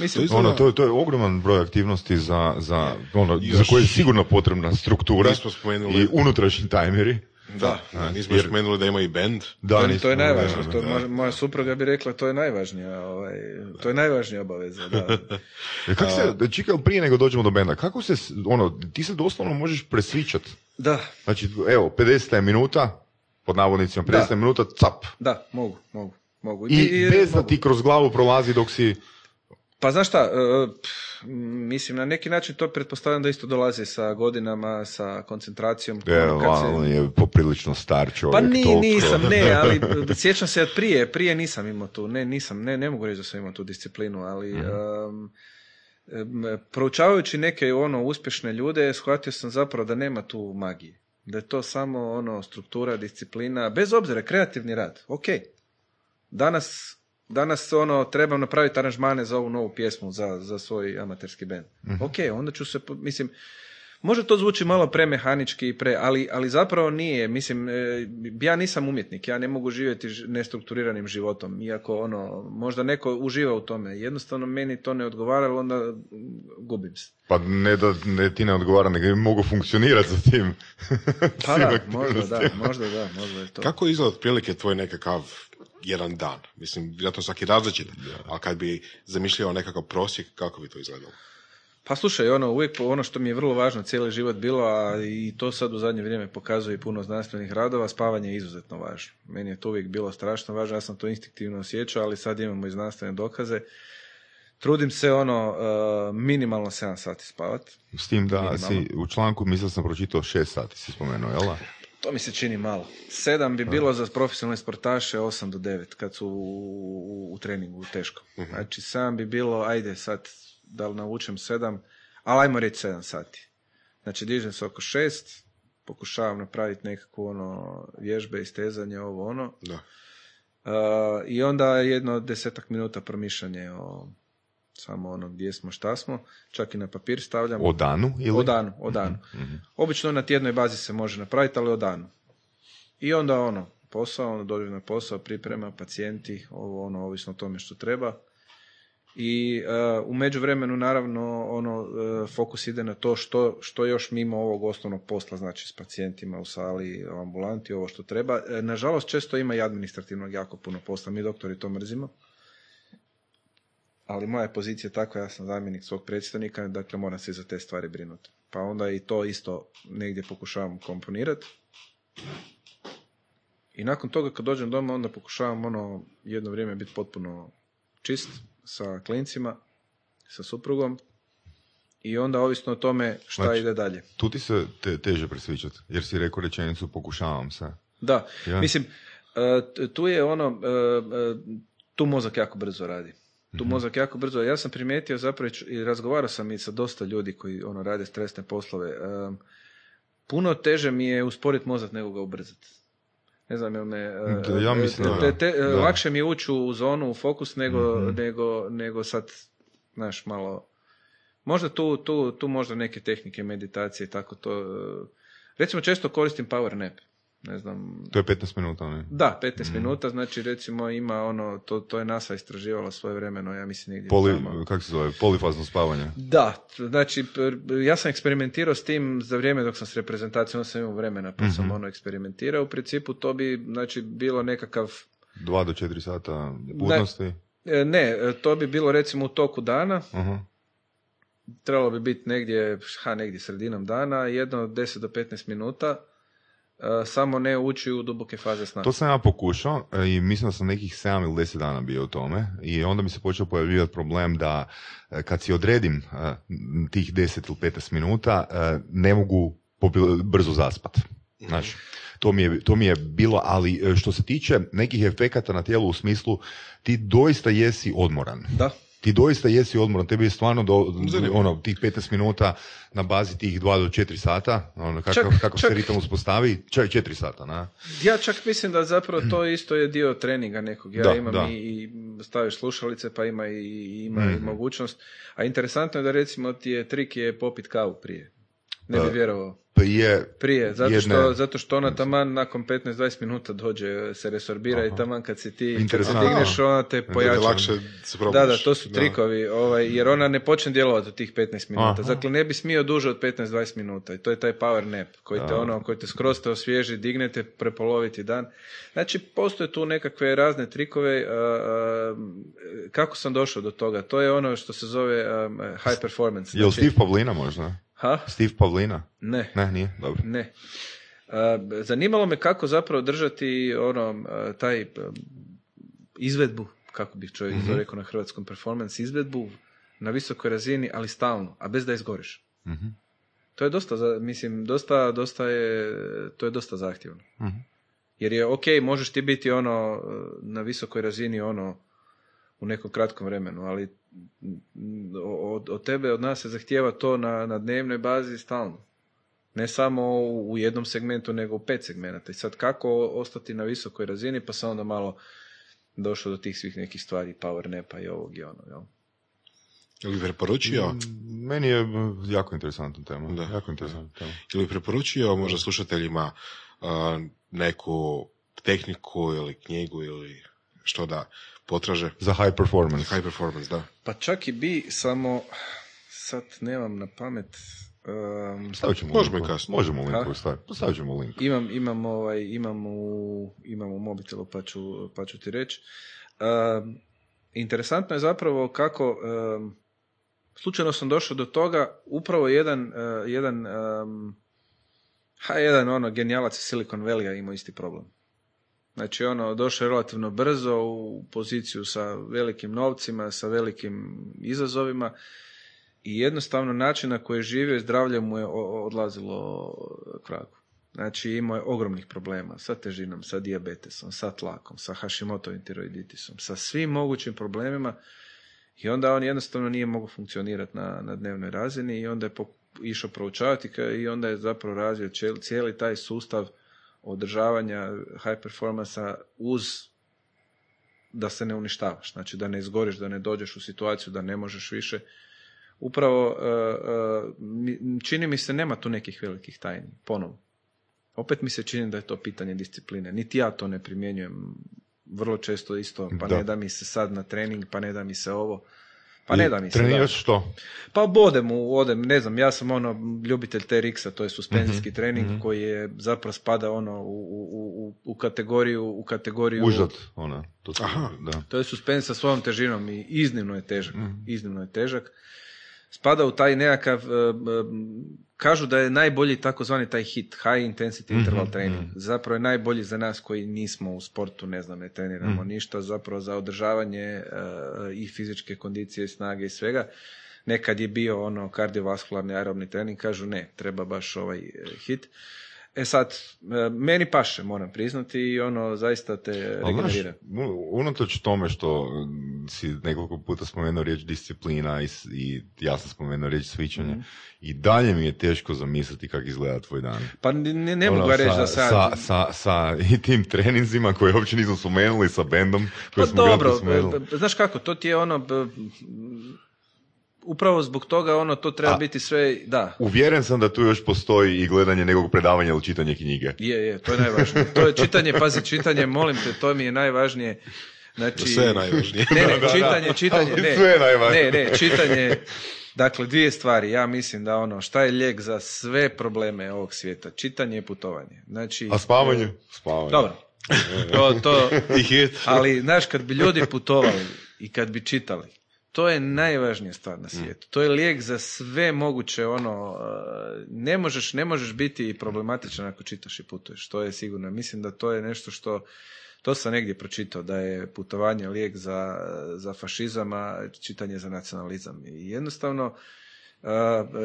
S4: Mislim,
S3: To
S2: Ono, to, je- to je ogroman broj aktivnosti za, za, ono, za koje je sigurno potrebna struktura i unutrašnji tajmeri.
S3: Da,
S2: Da,
S3: nismo
S2: jer-
S3: spomenuli da ima i band.
S2: Da,
S4: to,
S2: nismo-
S4: to je najvažnije.
S2: da,
S4: To,
S2: da.
S4: moja, moja supruga bi rekla to je najvažnija, ovaj, to je najvažnija obaveza. Da.
S2: Jer <laughs> Kako se, čekaj, prije nego dođemo do benda, kako se, ono, ti se doslovno možeš presvičat.
S4: da,
S2: Znači, evo, 50 je minuta, pod navodnicima, 50 je
S4: Da.
S2: minuta, cap.
S4: da, mogu, mogu. mogu.
S2: I, bez da ti kroz glavu prolazi dok si...
S4: Pa znaš šta, e, mislim, na neki način to pretpostavljam da isto dolazi sa godinama, sa koncentracijom.
S2: Evo,
S4: kad se-
S2: on je poprilično star čovjek.
S4: Pa ni,
S2: toliko.
S4: nisam, ne, <laughs> ali sjećam se od prije, prije nisam imao tu, ne, nisam, ne, ne mogu reći da sam imao tu disciplinu, ali em, em, proučavajući neke ono uspješne ljude, shvatio sam zapravo da nema tu magije. Da je to samo ono struktura, disciplina, bez obzira, kreativni rad, ok. Danas, danas ono, trebam napraviti aranžmane za ovu novu pjesmu, za, za svoj amaterski band. Ok, onda ću se, mislim, Možda to zvuči malo premehanički i pre, ali, ali zapravo nije. Mislim, e, ja nisam umjetnik, ja ne mogu živjeti nestrukturiranim životom, iako ono, možda neko uživa u tome. Jednostavno meni to ne odgovara, ali onda gubim se.
S2: Pa ne da ne, ti ne odgovara, nego mogu funkcionirati sa tim.
S4: Pa da, <laughs> možda da, možda da, možda je to.
S3: Kako izgleda otprilike tvoj nekakav jedan dan? Mislim, vjerojatno svaki različit, ali kad bi zamišljao nekakav prosjek, kako bi to izgledalo?
S4: Pa slušaj, ono, uvijek po- ono što mi je vrlo važno cijeli život bilo, a i to sad u zadnje vrijeme pokazuje i puno znanstvenih radova, spavanje je izuzetno važno. Meni je to uvijek bilo strašno važno, ja sam to instinktivno osjećao, ali sad imamo i znanstvene dokaze. Trudim se ono, e, minimalno 7 sati spavat.
S2: S tim da
S4: Minimalno.
S2: si u članku, mislim da sam pročitao 6 sati, si spomenuo, jel? <laughs>
S4: To mi se čini malo. 7 bi bilo za profesionalne sportaše, 8 do 9 kad su u, u, u treningu teško. Znači 7 bi bilo, ajde sad, da li navučem 7, ali ajmo reći 7 sati. Znači dižem se oko 6, pokušavam napraviti nekakvu ono vježbe i stezanje, ovo ono.
S3: Da.
S4: Uh, I onda jedno desetak minuta promišljanje o samo ono gdje smo, šta smo. Čak i na papir stavljam.
S2: O danu ili?
S4: O danu, o danu. Obično na tjednoj bazi se može napraviti, ali o danu. I onda ono, posao, ono na posao, priprema, pacijenti, ovo ono, ovisno o tome što treba. I uh, u međuvremenu naravno ono uh, fokus ide na to što, što još mimo ovog osnovnog posla, znači s pacijentima u sali, u ambulanti, ovo što treba. E, nažalost često ima i administrativnog jako puno posla, mi doktori to mrzimo. Ali moja je pozicija takva, ja sam zamjenik svog predstavnika, dakle moram se za te stvari brinuti. Pa onda i to isto negdje pokušavam komponirati. I nakon toga kad dođem doma onda pokušavam ono jedno vrijeme biti potpuno čist sa klincima, sa suprugom i onda ovisno o tome šta
S2: Znači-
S4: ide dalje.
S2: Tu ti se te, teže presvičati, jer si rekao rečenicu pokušavam se.
S4: Da,
S2: Ja.
S4: mislim, e, tu je ono, e, e, tu mozak jako brzo radi. Tu mozak jako brzo, ja sam primijetio zapravo i razgovarao sam i sa dosta ljudi koji ono rade stresne poslove. e, puno teže mi je usporiti mozak nego ga ubrzati. Ne znam, jel me... e,
S2: Da, ja mislim
S4: te- te- te-
S2: Da.
S4: Lakše mi je ući u zonu, u fokus, nego,
S2: Mhm.
S4: nego, nego sad, znaš, malo... Možda tu, tu, tu možda neke tehnike meditacije i tako to... e, Recimo često koristim power nap. Ne znam,
S2: To je 15 minuta, ne?
S4: da, 15 minuta, znači recimo ima ono, to, to je NASA istraživala svoje vremeno, ja mislim negdje
S2: Poli,
S4: tamo.
S2: kako se zove, polifazno spavanje.
S4: Da, znači ja sam eksperimentirao s tim za vrijeme dok sam s reprezentacijom, onda sam imao vremena pa sam ono eksperimentirao, u principu to bi znači bilo nekakav,
S2: Dva do četiri sata budnosti.
S4: e, ne, e, to bi bilo recimo u toku dana,
S2: Aha.
S4: trebalo bi biti negdje, ha, negdje sredinom dana, jedno od 10 do 15 minuta, samo ne ući u duboke faze sna.
S2: To sam ja pokušao e, i mislim da sam nekih 7 ili 10 dana bio u tome i onda mi se počeo pojavljivati problem da e, kad si odredim e, tih 10 ili 15 minuta e, ne mogu brzo zaspat. Znači, to mi, je, to mi je bilo, ali e, što se tiče nekih efekata na tijelu u smislu ti doista jesi odmoran.
S4: Da,
S2: ti doista jesi odmoran, tebi je stvarno do, ono, tih 15 minuta na bazi tih 2 do 4 sata, ono, kakav,
S4: Čak-
S2: kakav
S4: čak-
S2: se ritam uspostavi, čak 4 sata, na?
S4: Ja čak mislim da zapravo to <clears throat> isto je dio treninga nekog. Ja
S2: Da,
S4: imam
S2: da.
S4: i, staviš slušalice pa ima i, ima i
S2: Mhm.
S4: mogućnost. A interesantno je da recimo ti je trik je popit kavu prije. Ne bi
S2: Da.
S4: vjerovao.
S2: Prije,
S4: Prije, zato što,
S2: jedne-
S4: zato što ona taman nakon 15-20 minuta dođe, se resorbira i
S2: Aha.
S4: taman kad si ti kad se digneš, ona te
S3: Da je
S4: pojača.
S3: lakše se
S4: Da, da, to su trikovi, ovaj, jer ona ne počne djelovati u tih 15 minuta.
S2: Aha.
S4: Dakle, ne bi smio duže od 15-20 minuta i to je taj power nap koji te
S2: Da.
S4: ono, koji te skroz te osvježi, dignete, prepoloviti dan. Znači, postoje tu nekakve razne trikove. a, a, kako sam došao do toga? To je ono što se zove a, high performance. Znači-
S2: Steve Pavlina možda?
S4: Ha?
S2: Steve Pavlina?
S4: Ne.
S2: Ne, nije, dobro.
S4: Ne. Zanimalo me kako zapravo držati ono, taj izvedbu, kako bih čovjek
S2: Mhm.
S4: to rekao na hrvatskom performance, izvedbu na visokoj razini, ali stalno, a bez da izgoriš.
S2: Mhm.
S4: To je dosta, mislim, dosta, dosta je, to je dosta zahtjevno.
S2: Mhm.
S4: Jer je, ok, možeš ti biti ono, na visokoj razini ono, u nekom kratkom vremenu, ali mm, od, od tebe, od nas se zahtijeva to na, na dnevnoj bazi stalno. Ne samo u, u jednom segmentu, nego u pet segmenata. I sad kako ostati na visokoj razini, pa sam onda malo došao do tih svih nekih stvari, power napa i ovog i ono, jel?
S3: Ili preporučio,
S2: Meni je mm, jako interesantna tema.
S3: Da.
S2: Jako interesantna tema.
S3: ili preporučio možda slušateljima a, neku tehniku ili knjigu ili što da potraže.
S2: Za high performance.
S3: High performance, da.
S4: Pa čak i bi, samo sad nemam na pamet. um,
S2: Stavit ćemo
S3: Možemo
S2: link.
S3: i kasnije.
S2: Možemo link
S4: Ha?
S2: staviti. Stavit ćemo link.
S4: Imam, imam, ovaj, imam, u, imam u mobitelu pa ću, pa ću ti reći. Um, interesantno je zapravo kako um, slučajno sam došao do toga upravo jedan, uh, jedan um, ha, jedan ono genijalac iz Silicon Valley imao isti problem. Znači ono, došao je relativno brzo u poziciju sa velikim novcima, sa velikim izazovima i jednostavno način na koji je živio i zdravlje mu je odlazilo k vragu. Znači imao je ogromnih problema sa težinom, sa dijabetesom, sa tlakom, sa Hashimotovim tiroiditisom, sa svim mogućim problemima i onda on jednostavno nije mogao funkcionirati na, na dnevnoj razini i onda je pok- išao proučavati i onda je zapravo razvio cijeli taj sustav održavanja high performansa uz da se ne uništavaš, znači da ne izgoriš, da ne dođeš u situaciju da ne možeš više. Upravo, uh, mi- čini mi se nema tu nekih velikih tajni, ponovo. Opet mi se čini da je to pitanje discipline. Niti ja to ne primjenjujem vrlo često isto, pa
S2: Da.
S4: ne da mi se sad na trening, pa ne da mi se ovo. Pa ne da mi se. da.
S2: Treniraš što?
S4: Pa odem u, odem, ne znam, ja sam ono ljubitelj TRX-a, to je suspenzijski
S2: Mhm,
S4: trening
S2: mhm.
S4: koji je zapravo spada ono u, u, u, u kategoriju, u kategoriju
S2: Užad, ona. To su,
S3: Aha.
S2: da.
S4: to je suspens sa svojom težinom i iznimno je težak.
S2: Mhm.
S4: Iznimno je težak. Spada u taj nekakav, e, e, kažu da je najbolji takozvani taj hit, high intensity interval
S2: Mhm,
S4: training.
S2: mhm.
S4: Zapravo je najbolji za nas koji nismo u sportu, ne znam, ne treniramo
S2: Mhm.
S4: ništa, zapravo za održavanje e, i fizičke kondicije, snage i svega. Nekad je bio ono kardiovaskularni aerobni trening, kažu ne, treba baš ovaj e, hit. E sad, e, meni paše, moram priznati, i ono zaista te
S2: znaš,
S4: regenerira.
S2: unatoč tome što mm, si nekoliko puta spomenuo riječ disciplina i, i ja sam spomenuo riječ svičanje,
S4: Mhm.
S2: i dalje mi je teško zamisliti kako izgleda tvoj dan.
S4: Pa ne, ne,
S2: Ono,
S4: mogu ja reći
S2: sa,
S4: da sad...
S2: Sa, sa, sa i tim treninzima koje uopće nismo spomenuli, sa bendom koje
S4: Pa
S2: smo
S4: dobro,
S2: spomenuli.
S4: b- b- znaš kako, to ti je ono, b- upravo zbog toga ono, to treba
S2: A-
S4: biti sve, da,
S2: Uvjeren sam da tu još postoji i gledanje nekog predavanja ili čitanje knjige.
S4: je, je, to je najvažnije. To je čitanje, pazi, čitanje, molim te, to mi je najvažnije. Znači,
S3: Sve je najvažnije.
S4: Ne, ne, čitanje, čitanje, ne.
S2: sve je najvažnije.
S4: Ne, ne, čitanje, dakle, dvije stvari. Ja mislim da ono, šta je lijek za sve probleme ovog svijeta? Čitanje i putovanje. Znači,
S2: A spavanje? Spavanje.
S4: Dobro. To, to,
S3: I hit.
S4: ali, znaš, kad bi ljudi putovali i kad bi čitali, to je najvažnija stvar na svijetu. To je lijek za sve moguće, ono, uh, ne možeš, ne možeš biti problematičan ako čitaš i putuješ, to je sigurno. Mislim da to je nešto što, to sam negdje pročitao, da je putovanje lijek za, za fašizam, a čitanje za nacionalizam. I jednostavno, uh,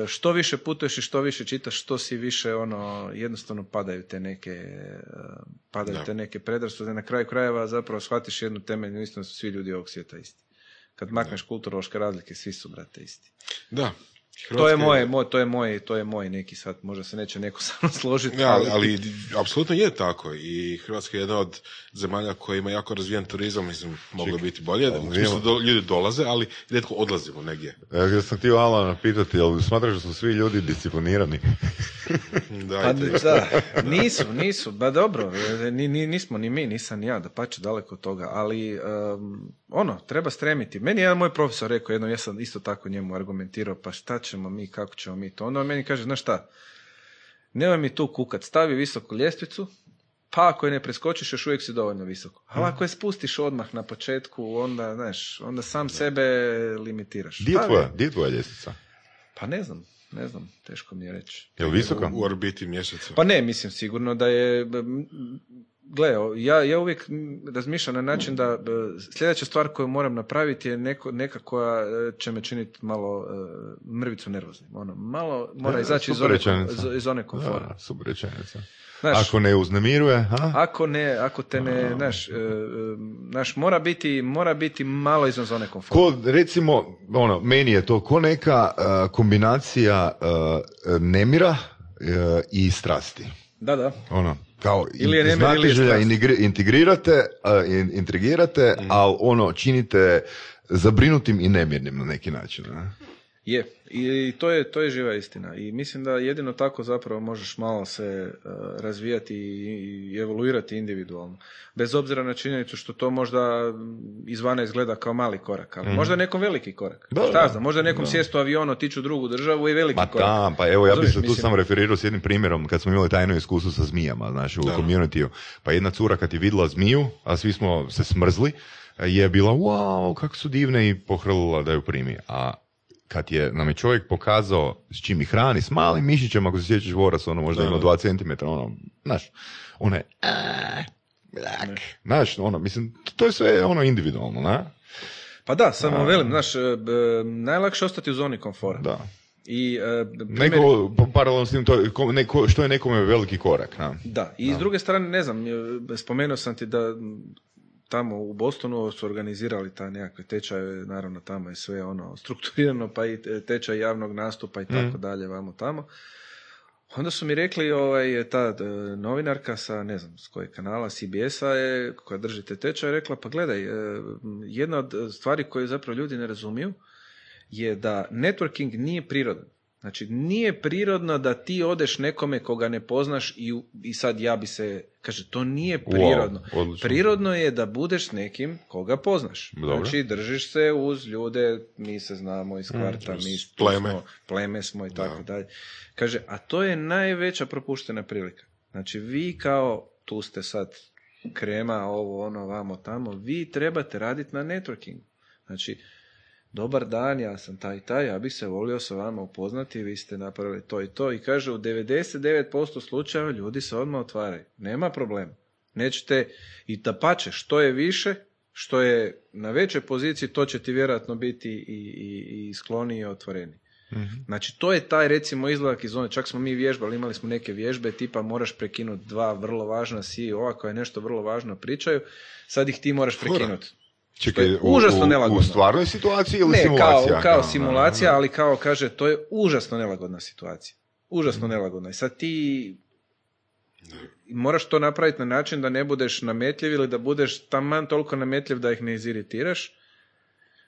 S4: što više putuješ i što više čitaš, što si više ono, jednostavno padaju te neke, uh, padaju
S3: Da.
S4: te neke predrasude. Na kraju krajeva zapravo shvatiš jednu temeljnu istinu svi ljudi ovog svijeta isti. Kad makneš kulturološke razlike, svi su, brate, isti.
S3: Da.
S4: To je moje, moj, to je moj, to je moj neki sad, možda se neće neko <laughs> sa mnom složiti.
S3: Ja, ali, ali apsolutno je tako i Hrvatska je jedna od zemalja koja ima jako razvijen turizam, mislim, moglo biti bolje, smislu do, ljudi dolaze, ali rijetko odlazimo negdje.
S2: Ja ja sam htio Alana pitati, jel smatraš da su svi ljudi disciplinirani? <laughs>
S3: Da,
S4: Pa, da, nisu, nisu, ba dobro, ni, ni, nismo ni mi, nisam ni ja, da pače daleko od toga, ali um, ono, treba stremiti. Meni je jedan moj profesor rekao jedno, ja sam isto tako njemu argumentirao, pa šta ćemo mi, kako ćemo mi to, onda on meni kaže, znaš šta, nemoj mi tu kukat, stavi visoku ljestvicu, pa ako je ne preskočiš, još uvijek si dovoljno visoko. Ali ako je spustiš odmah na početku, onda, znaš, onda sam sebe limitiraš.
S2: Di je tvoja, di je tvoja ljestvica?
S4: Pa ne znam, ne znam, teško mi je reći.
S2: Je li visoka?
S3: U, u orbiti mjeseca.
S4: Pa ne, mislim sigurno da je... Gle, ja, ja uvijek razmišljam na način da sljedeća stvar koju moram napraviti je neko, neka koja e, će me činiti malo e, mrvicu nervoznim. Ono, malo mora
S2: E,
S4: izaći iz
S2: rečenica.
S4: iz zone komfora.
S2: Da, super rečenica.
S4: Znaš,
S2: Ako ne uznemiruje, ha?
S4: ako ne, ako te ne, znaš, znaš, mora biti, mora biti malo izvan zone komfora.
S2: Ko, recimo, ono, meni je to ko neka uh, kombinacija uh, nemira uh, i strasti.
S4: Da, da.
S2: Ono, kao
S4: Ili je
S2: znate
S4: ili je
S2: želja, integrirate, uh, in- intrigirate, ali ono, činite zabrinutim i nemirnim na neki način. Ne?
S4: Je, i to je, to je živa istina. I mislim da jedino tako zapravo možeš malo se e, razvijati i, i evoluirati individualno. Bez obzira na činjenicu što to možda mm, izvana izgleda kao mali korak, ali možda je nekom veliki korak.
S2: Da,
S4: Šta
S2: da.
S4: znam, možda nekom sjesti u avion, otići u drugu državu i veliki
S2: Ma
S4: korak.
S2: da, pa evo ja bih se tu
S4: mislim-
S2: samo referirao s jednim primjerom kad smo imali tajno iskustvo sa zmijama, znači u
S3: Da.
S2: communityu. Pa jedna cura kad je vidjela zmiju, a svi smo se smrzli, je bila wow, kako su divne i pohrlila da ju primi. A kad je nam je čovjek pokazao s čim ih hrani, s malim mišićem, ako se sjećaš voras, ono možda
S3: Da.
S2: ima dva centimetra, ono, znaš, ona je, znaš, ono, mislim, to je sve ono individualno, na?
S4: Pa da, samo velim, znaš, e, najlakše ostati u zoni komfora.
S2: Da.
S4: I, e, primjer-
S2: Neko, pa paralelno s tim, to, je ko- neko, što je nekome veliki korak, na?
S4: Da, i s druge strane, ne znam, e, spomenuo sam ti da tamo u Bostonu su organizirali ta nekakve tečaje, naravno tamo je sve ono strukturirano, pa i te- tečaj javnog nastupa i tako dalje, vamo tamo. Onda su mi rekli, ovaj, ta e, novinarka sa, ne znam, s kojeg kanala, CBS-a je, koja drži te tečaje, rekla, pa gledaj, e, jedna od stvari koje zapravo ljudi ne razumiju je da networking nije prirodan. Znači, nije prirodno da ti odeš nekome koga ne poznaš i, i sad ja bi se, kaže, to nije prirodno.
S2: odlično.
S4: prirodno je da budeš s nekim koga poznaš.
S2: Dobro.
S4: Znači, držiš se uz ljude, mi se znamo iz kvarta, mi
S3: uz
S4: tu
S3: pleme.
S4: smo, pleme smo i tako
S3: Da.
S4: dalje. Kaže, a to je najveća propuštena prilika. Znači, vi kao, tu ste sad krema, ovo, ono, vamo, tamo, vi trebate raditi na networkingu. Znači, dobar dan, ja sam taj i taj, ja bih se volio sa vama upoznati, vi ste napravili to i to. I kaže, u 99% slučajeva ljudi se odmah otvaraju. Nema problema. Nećete, i da pače, što je više, što je na većoj poziciji, to će ti vjerojatno biti i, i, i skloniji i otvoreni. Znači, to je taj, recimo, izlazak iz zone. Čak smo mi vježbali, imali smo neke vježbe, tipa moraš prekinuti dva vrlo važna CEO-a koja je nešto vrlo važno pričaju, sad ih ti moraš prekinuti.
S2: Čekaj,
S4: je
S2: u,
S4: užasno
S2: u,
S4: nelagodno.
S2: u stvarnoj situaciji ili
S4: Ne,
S2: simulacija?
S4: kao, kao simulacija, ali kao kaže, to je užasno nelagodna situacija. Užasno nelagodna. I sad ti moraš to napraviti na način da ne budeš nametljiv ili da budeš taman toliko nametljiv da ih ne iziritiraš,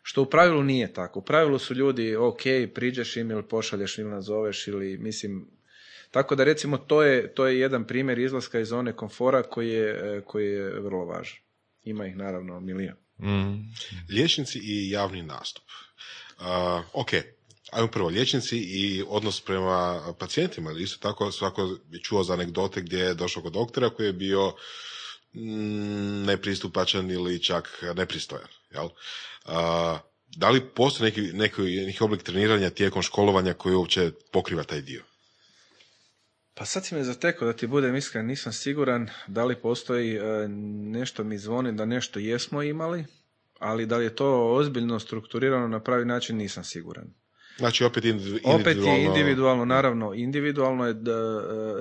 S4: što u pravilu nije tako. U pravilu su ljudi, ok, priđeš im ili pošalješ ili nazoveš ili, mislim, tako da recimo to je, to je jedan primjer izlaska iz zone komfora koji je, e, koji je vrlo važan. Ima ih naravno milijon.
S2: Mm.
S3: Liječnici i javni nastup. Uh, ok, ajmo prvo, liječnici i odnos prema pacijentima. Isto tako svako je čuo za anegdote gdje je došao kod doktora koji je bio mm, nepristupačan ili čak nepristojan. Jel? Uh, da li postoji neki, neki, neki oblik treniranja tijekom školovanja koji uopće pokriva taj dio?
S4: Pa sad si me zatekao da ti budem iskren, nisam siguran da li postoji e, nešto mi zvoni da nešto jesmo imali, ali da li je to ozbiljno strukturirano na pravi način nisam siguran.
S3: Znači opet individu-
S4: Opet je
S3: individualno...
S4: individualno, naravno, individualno je, da,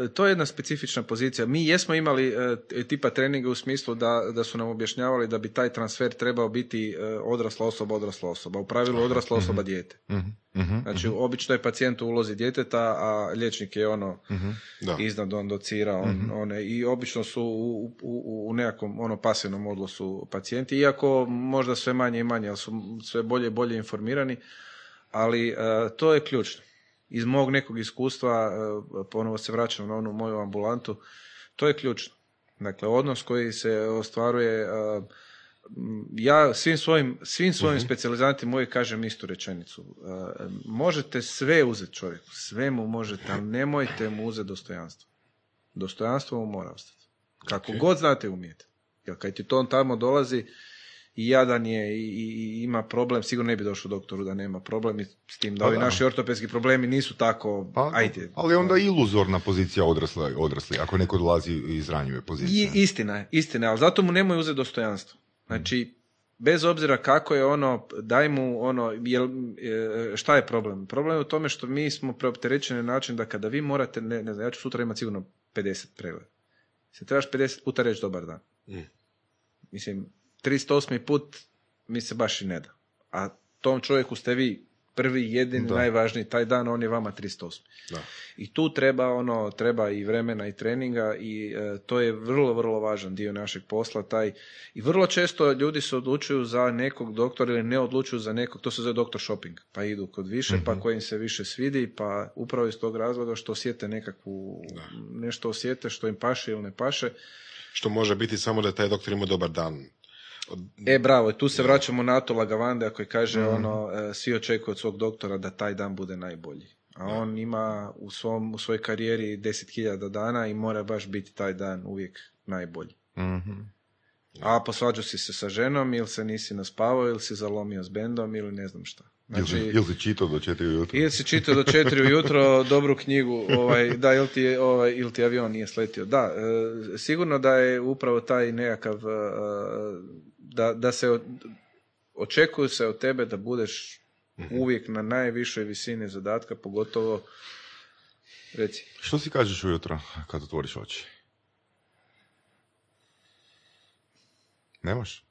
S4: e, to je jedna specifična pozicija. Mi jesmo imali e, tipa treninga u smislu da, da su nam objašnjavali da bi taj transfer trebao biti e, odrasla osoba, odrasla osoba. U pravilu odrasla osoba dijete.
S2: Mhm, mhm,
S4: Znači, obično je pacijent u ulozi djeteta, a liječnik je ono
S2: mhm.
S3: Da.
S4: iznad, on docira, on, one, i obično su u, u, u- nekakvom ono pasivnom odnosu pacijenti, iako možda sve manje i manje, ali su sve bolje i bolje informirani, ali e, to je ključno. Iz mog nekog iskustva, e, ponovo se vraćam na onu moju ambulantu, to je ključno. Dakle, odnos koji se ostvaruje, e, ja svim svojim, svim svojim specijalizantima uvijek kažem istu rečenicu. Možete sve uzeti čovjeku, sve mu možete, ali nemojte mu uzeti dostojanstvo. Dostojanstvo mu mora ostati. Kako
S3: Ok.
S4: god znate umijete. Jer kad ti to on tamo dolazi i jadan je i, i- ima problem, sigurno ne bi došao doktoru da nema problem i s tim da
S2: Pa
S4: ovi
S2: da.
S4: naši ortopedski problemi nisu tako,
S2: Pa,
S4: ajde.
S2: ali onda iluzorna pozicija odrasli, odrasli ako neko dolazi iz ranjive pozicije.
S4: I, istina je, istina je, ali zato mu nemoj uzeti dostojanstvo. Znači, bez obzira kako je ono, daj mu ono, jel, e, šta je problem? Problem je u tome što mi smo preopterećeni na način da kada vi morate, ne, ne znam, ja ću sutra imati sigurno 50 pregleda. Se trebaš 50 puta reći dobar dan.
S3: Mm.
S4: Mislim, 308. put mi se baš i ne da. A tom čovjeku ste vi prvi, jedini,
S2: Da.
S4: najvažniji taj dan, on je vama 308.
S3: Da.
S4: I tu treba ono, treba i vremena i treninga i e, to je vrlo, vrlo važan dio našeg posla, taj i vrlo često ljudi se odlučuju za nekog doktora ili ne odlučuju za nekog, to se zove doktor shopping, pa idu kod više, pa koji im se više svidi, pa upravo iz tog razloga što osjete nekakvu, nešto osjete što im paše ili ne paše.
S3: Što može biti samo da taj doktor ima dobar dan.
S4: E, bravo, tu se vraćamo na to Lagavande koji kaže ono, e, svi očekuju od svog doktora da taj dan bude najbolji. A on ima u, svom, u svojoj karijeri 10.000 dana i mora baš biti taj dan uvijek najbolji.
S2: Mhm.
S4: A posvađao si se sa ženom ili se nisi naspavao ili si zalomio s bendom ili ne znam šta. Znači,
S2: ili si čitao do četiri ujutro?
S4: ili si čitao do četiri ujutro <laughs> dobru knjigu, ovaj, da, ili ti, ovaj, ili ti avion nije sletio. Da, e, sigurno da je upravo taj nekakav, e, da, da se od- očekuju se od tebe da budeš uvijek na najvišoj visini zadatka, pogotovo reci.
S2: Što si kažeš ujutro kad otvoriš oči? Nemaš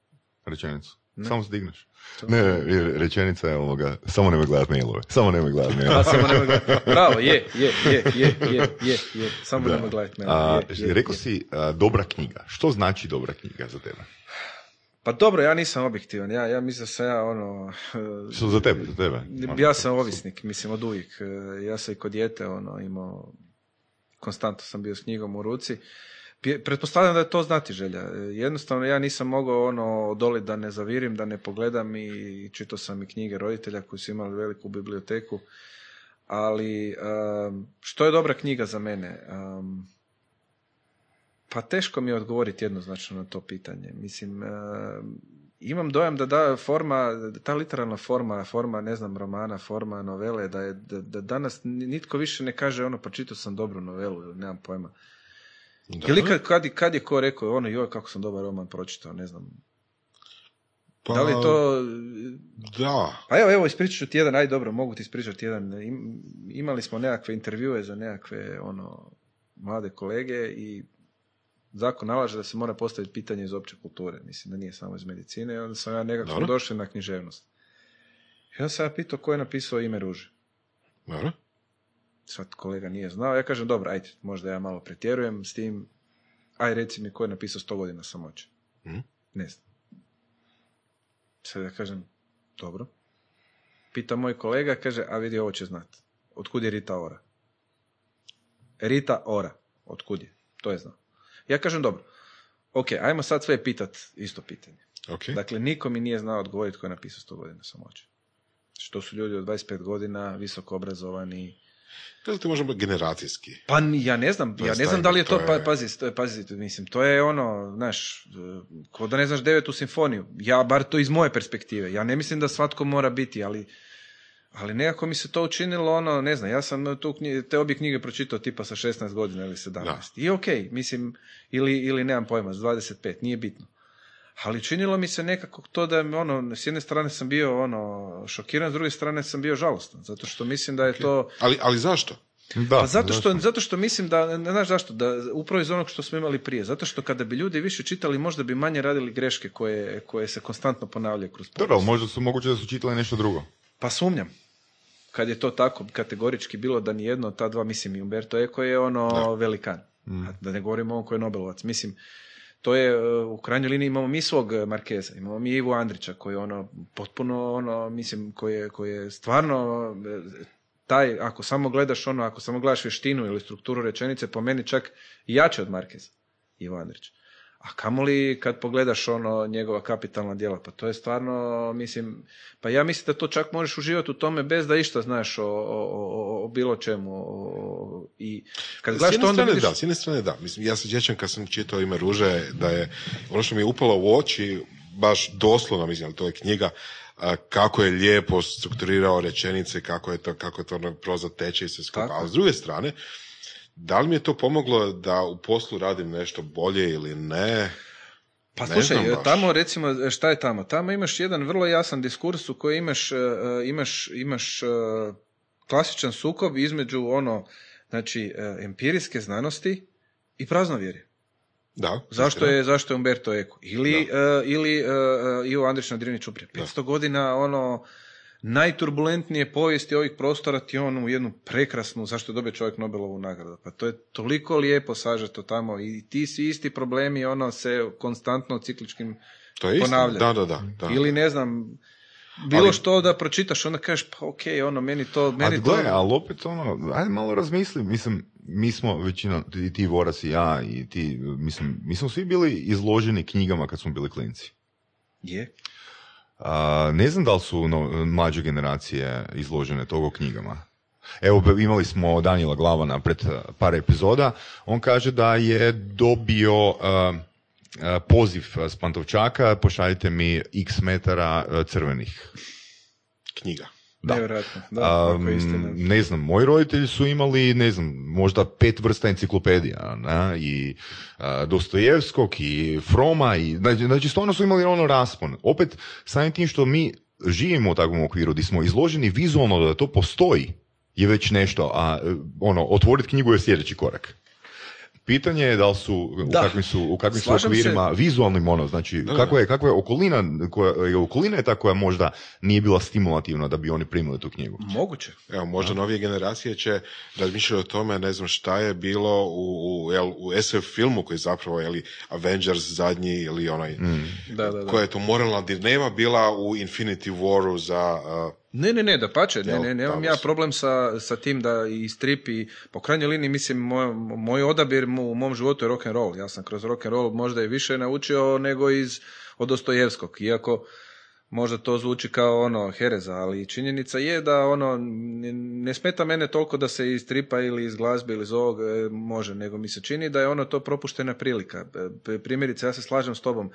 S2: rečenicu? Samo se digneš. Ne, ne, rečenica je ovoga, samo nemoj gledat mailove. Samo nemoj gledat <laughs> mailove.
S4: samo nemoj. Bravo, je, je, je, je, je, je, je. Samo
S2: Da.
S4: nemoj gledati mene.
S2: A,
S4: Je, je,
S2: rekao
S4: je.
S2: si a, dobra knjiga. Što znači dobra knjiga za tebe?
S4: Pa dobro, ja nisam objektivan. Ja, ja mislim da sam ja ono... <laughs>
S2: Što za tebe? Za tebe?
S4: Ja sam ovisnik, mislim, od uvijek. E, Ja sam i kod dijete ono, imao, konstantno sam bio s knjigom u ruci. Pretpostavljam da je to znati želja. E, Jednostavno ja nisam mogao ono odoliti da ne zavirim, da ne pogledam i čitao sam i knjige roditelja koji su imali veliku biblioteku. Ali um, što je dobra knjiga za mene? Pa teško mi je odgovoriti jednoznačno na to pitanje. Mislim, um, imam dojam da da forma, ta literalna forma, forma, ne znam, romana, forma novele, da je da, da danas ni- nitko više ne kaže ono, pročitao sam dobru novelu ili nemam pojma.
S3: Da.
S4: Ili kad, kad, kad je ko rekao ono, joj, kako sam dobar roman pročitao, ne znam.
S3: Pa,
S4: Da li to...
S3: Da.
S4: Pa evo, evo, ispričat ću ti jedan, aj dobro, mogu ti ispričati jedan. Im- imali smo nekakve intervjue za nekakve, ono, mlade kolege i zakon nalaže da se mora postaviti pitanje iz opće kulture. Mislim da nije samo iz medicine. I onda sam ja nekako
S3: Dobro.
S4: došli na književnost. I onda sam ja pitao ko je napisao ime ruže.
S3: Dobro.
S4: Sad kolega nije znao. Ja kažem, dobro, ajde, možda ja malo pretjerujem s tim. Aj, reci mi ko je napisao 100 godina samoće.
S3: Mhm.
S4: Ne znam. Sad ja kažem, dobro. Pita moj kolega, kaže, a vidi, ovo će znat. Otkud je Rita Ora? Rita Ora. Otkud je? To je znao. Ja kažem, dobro. Ok, ajmo sad sve pitat isto pitanje.
S3: Ok.
S4: Dakle, niko mi nije znao odgovoriti ko je napisao 100 godina samoće. Što su ljudi od 25 godina, visoko obrazovani,
S3: Da li to možemo generacijski?
S4: pa ja ne znam, ja
S3: je
S4: ne znam da li je to,
S3: to je-
S4: pa, pazi, to je- pazi, mislim, to je ono, znaš, e, ko da ne znaš devetu simfoniju. Ja, bar to iz moje perspektive, ja ne mislim da svatko mora biti, ali, ali nekako mi se to učinilo, ono, ne znam, ja sam tu knji- te obje knjige pročitao tipa sa 16 godina ili 17. I okej, mislim, ili, ili nemam pojma, s 25, nije bitno. ali činilo mi se nekako to da ono, s jedne strane sam bio ono šokiran, s druge strane sam bio žalostan, zato što mislim da je to...
S3: Ali, ali zašto?
S2: Da,
S4: Pa zato što, zato što mislim da, ne znaš zašto, da upravo iz onog što smo imali prije, zato što kada bi ljudi više čitali, možda bi manje radili greške koje, koje se konstantno ponavljaju kroz
S2: Dobro, ali možda su moguće da su čitali nešto drugo.
S4: Pa sumnjam. Kad je to tako kategorički bilo da nijedno od ta dva, mislim i Umberto Eco je ono velikan. A Da ne govorimo on koji je Nobelovac. Mislim, to je, e, u krajnjoj liniji imamo mi svog Markeza, imamo mi Ivu Andrića koji je ono potpuno, ono, mislim, koji je, koji je stvarno e, taj, ako samo gledaš ono, ako samo gledaš vještinu ili strukturu rečenice, po meni čak i jače od Markeza, Ivo Andrić. A kamoli kad pogledaš ono njegova kapitalna djela, pa to je stvarno, mislim, pa ja mislim da to čak možeš uživati u tome bez da išta znaš o, o, o- o bilo čemu. o- I kad
S3: S jedne strane
S4: vidiš...
S3: da, s jedne strane da. Mislim, ja se sjećam kad sam čitao ime Ruže, da je ono što mi je upalo u oči, baš doslovno, mislim, ali to je knjiga, kako je lijepo strukturirao rečenice, kako je to, kako je to ono proza teče i sve skupa. A s druge strane, da li mi je to pomoglo da u poslu radim nešto bolje ili ne?
S4: Pa
S3: Ne
S4: slušaj,
S3: znam baš.
S4: tamo recimo, šta je tamo? Tamo imaš jedan vrlo jasan diskurs u kojem imaš, e, e, imaš, imaš e, klasičan sukob između ono, znači, e, empirijske znanosti i praznovjerje.
S3: Da.
S4: Zašto je, zašto je Umberto Eco? Ili, e, ili e, e, Ivo Andrić na Drini Čuprije. 500 godina, ono, najturbulentnije povijesti ovih prostora ti on u jednu prekrasnu, zašto je dobio čovjek Nobelovu nagradu? Pa to je toliko lijepo sažeto tamo i ti svi isti problemi, ono, se konstantno cikličkim
S3: To je istina.
S4: ponavlja.
S3: Da, da, da. da.
S4: ili ne znam, bilo
S3: Ali-
S4: što da pročitaš, onda kažeš, pa okej, ono, meni to, meni
S2: Ali
S4: to...
S2: ali opet ono, ajde malo razmisli, mislim, mi smo većina, i ti Voras i ja, i ti, mislim, mi smo svi bili izloženi knjigama kad smo bili klinci.
S4: Je.
S2: A, ne znam da li su no, mlađe generacije izložene togo knjigama. Evo, imali smo Danijela Glavana pred par epizoda. On kaže da je dobio uh, poziv s Pantovčaka, pošaljite mi x metara crvenih.
S3: Knjiga.
S2: Da.
S4: Nevjerojatno. Da,
S2: Um,
S4: istina.
S2: ne znam, moji roditelji su imali, ne znam, možda pet vrsta enciklopedija, ne? i a, Dostojevskog, i Froma, i, znači, znači stvarno su imali ono raspon. Opet, samim tim što mi živimo u takvom okviru, gdje smo izloženi vizualno da to postoji, je već nešto, a e, ono, otvoriti knjigu je sljedeći korak. Pitanje je da li su, u
S4: Da.
S2: kakvim su, u kakvim su
S4: Slažem se.
S2: okvirima vizualnim ono, znači, kako je, kakva je okolina, koja, je okolina je ta koja možda nije bila stimulativna da bi oni primili tu knjigu.
S4: Moguće.
S3: Evo, možda novije generacije će razmišljati o tome, ne znam šta je bilo u, u, jel, u SF filmu koji je zapravo, je li Avengers zadnji ili onaj,
S4: Da, da, da.
S3: koja je to moralna dilema bila u Infinity Waru za... uh,
S4: Ne, ne, ne, da pače, ne, ne, nemam ja problem sa, sa tim da i strip i po krajnjoj liniji mislim moj, moj odabir mu, u mom životu je rock and roll. Ja sam kroz rock and roll možda i više naučio nego iz od Dostojevskog, iako možda to zvuči kao ono hereza, ali činjenica je da ono ne, smeta mene toliko da se iz stripa ili iz glazbe ili iz ovog e, može, nego mi se čini da je ono to propuštena prilika. E, Primjerice, ja se slažem s tobom.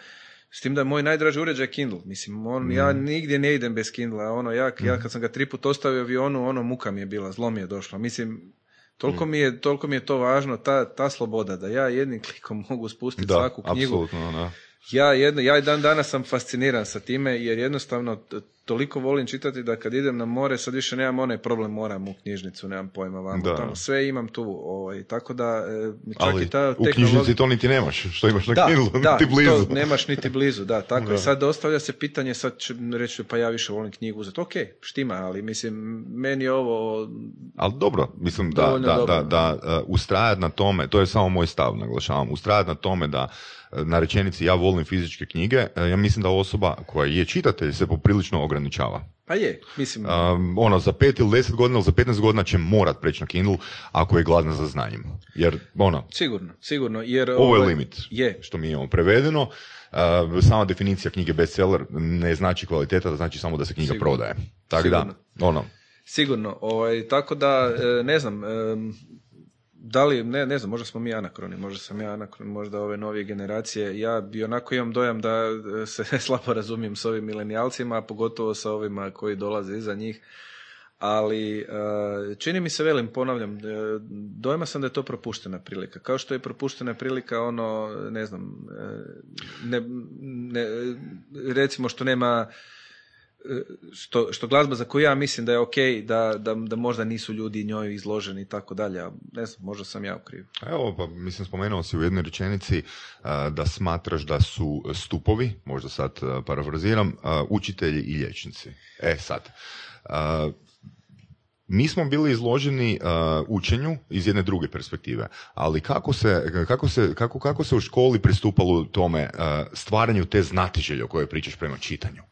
S4: S tim da je moj najdraži uređaj Kindle. Mislim, on, ja nigdje ne idem bez Kindle. Ono, ja, ja kad sam ga tri put ostavio u avionu, ono, muka mi je bila, zlo mi je došlo. Mislim, toliko, mi, je, toliko mi je to važno, ta, ta sloboda, da ja jednim <laughs> klikom mogu spustiti
S2: Da,
S4: svaku knjigu.
S2: apsolutno, da.
S4: Ja, jedno, ja dan danas sam fasciniran sa time, jer jednostavno toliko volim čitati da kad idem na more, sad više nemam onaj problem, moram u knjižnicu, nemam pojma vamo,
S2: Da.
S4: tamo sve imam tu, ovaj, tako da e, čak
S2: Ali
S4: i ta
S2: u knjižnici to niti nemaš, što imaš na
S4: da,
S2: Kindle,
S4: da,
S2: niti blizu.
S4: to nemaš niti blizu, da, tako
S2: Da.
S4: Sad ostavlja se pitanje, sad ću reći pa ja više volim knjigu uzeti. Ok, štima, ali mislim, meni je ovo,
S2: Ali dobro, mislim da, da,
S4: dobro.
S2: da, da uh, ustrajat na tome, to je samo moj stav, naglašavam, ustrajat na tome da uh, na rečenici ja volim fizičke knjige, uh, ja mislim da osoba koja je čitatelj se poprilično ograničava.
S4: pa je, mislim,
S2: Um, ono, za pet ili deset godina ili za 15 godina će morat preći na Kindle ako je gladna za znanjem. Jer, ono,
S4: sigurno, sigurno, jer...
S2: ovo je
S4: ovaj,
S2: limit
S4: Je,
S2: što mi imamo prevedeno. Uh, sama definicija knjige bestseller ne znači kvaliteta, da znači samo da se knjiga
S4: Sigurno.
S2: prodaje. Tako da,
S4: Sigurno.
S2: ono,
S4: Sigurno, ovaj, tako da, e, ne znam, da li, ne, ne znam, možda smo mi anakroni, možda sam ja anakron, možda ove novije generacije, ja bi onako imam dojam da e, se <laughs> slabo razumijem s ovim milenijalcima, a pogotovo sa ovima koji dolaze iza njih, ali e, čini mi se, velim, ponavljam, e, dojma sam da je to propuštena prilika. Kao što je propuštena prilika ono, ne znam, ne, ne, recimo što nema što, što glazba za koju ja mislim da je ok, da, da, da možda nisu ljudi njoj izloženi i tako dalje, ne znam, možda sam ja u krivu.
S2: Evo, pa mislim, spomenuo si u jednoj rečenici da smatraš da su stupovi, možda sad parafraziram, učitelji i liječnici. E sad, mi smo bili izloženi učenju iz jedne druge perspektive, ali kako se, kako se, kako, kako se u školi pristupalo tome stvaranju te znatiželje o kojoj pričaš prema čitanju?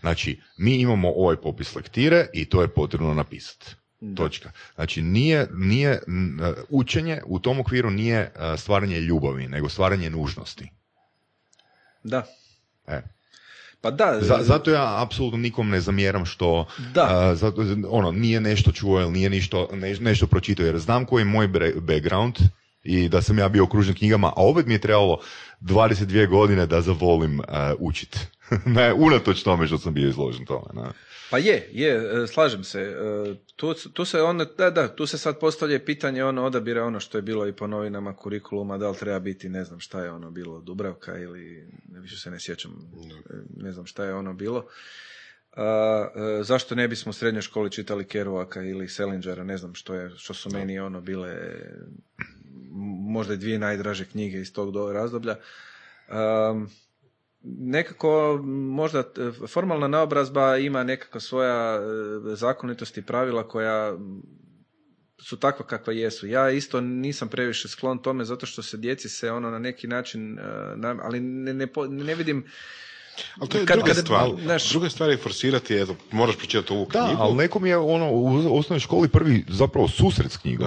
S2: Znači, mi imamo ovaj popis lektire i to je potrebno napisati. Točka. Znači, nije, nije, uh, učenje u tom okviru nije uh, stvaranje ljubavi, nego stvaranje nužnosti.
S4: Da.
S2: E.
S4: Pa da.
S2: zato ja apsolutno nikom ne zamjeram što da. zato, ono, nije nešto čuo ili nije ništo, nešto pročitao, jer znam koji je moj background i da sam ja bio okružen knjigama, a opet mi je trebalo 22 godine da zavolim uh, učit. <laughs> ne, unatoč tome što sam bio izložen tome. Ne.
S4: Pa je, je, e, slažem se. E, tu, tu se onda, da, da, tu se sad postavlja pitanje ono odabira ono što je bilo i po novinama kurikuluma, da li treba biti, ne znam šta je ono bilo, Dubravka ili, više se ne sjećam, ne znam šta je ono bilo. A, zašto ne bismo u srednjoj školi čitali Kerouaka ili Selingera, ne znam što, je, što su meni ono bile možda dvije najdraže knjige iz tog razdoblja. Um, nekako možda formalna naobrazba ima nekakva svoja e, zakonitost i pravila koja su takva kakva jesu. Ja isto nisam previše sklon tome zato što se djeci se ono na neki način, e, ali ne, ne, ne vidim
S3: ali to je kad, druga stvar. Naš... Druga stvar je forsirati, eto, moraš pročitati ovu knjigu.
S2: Da, ali nekom je ono u osnovnoj školi prvi zapravo susret s knjigom.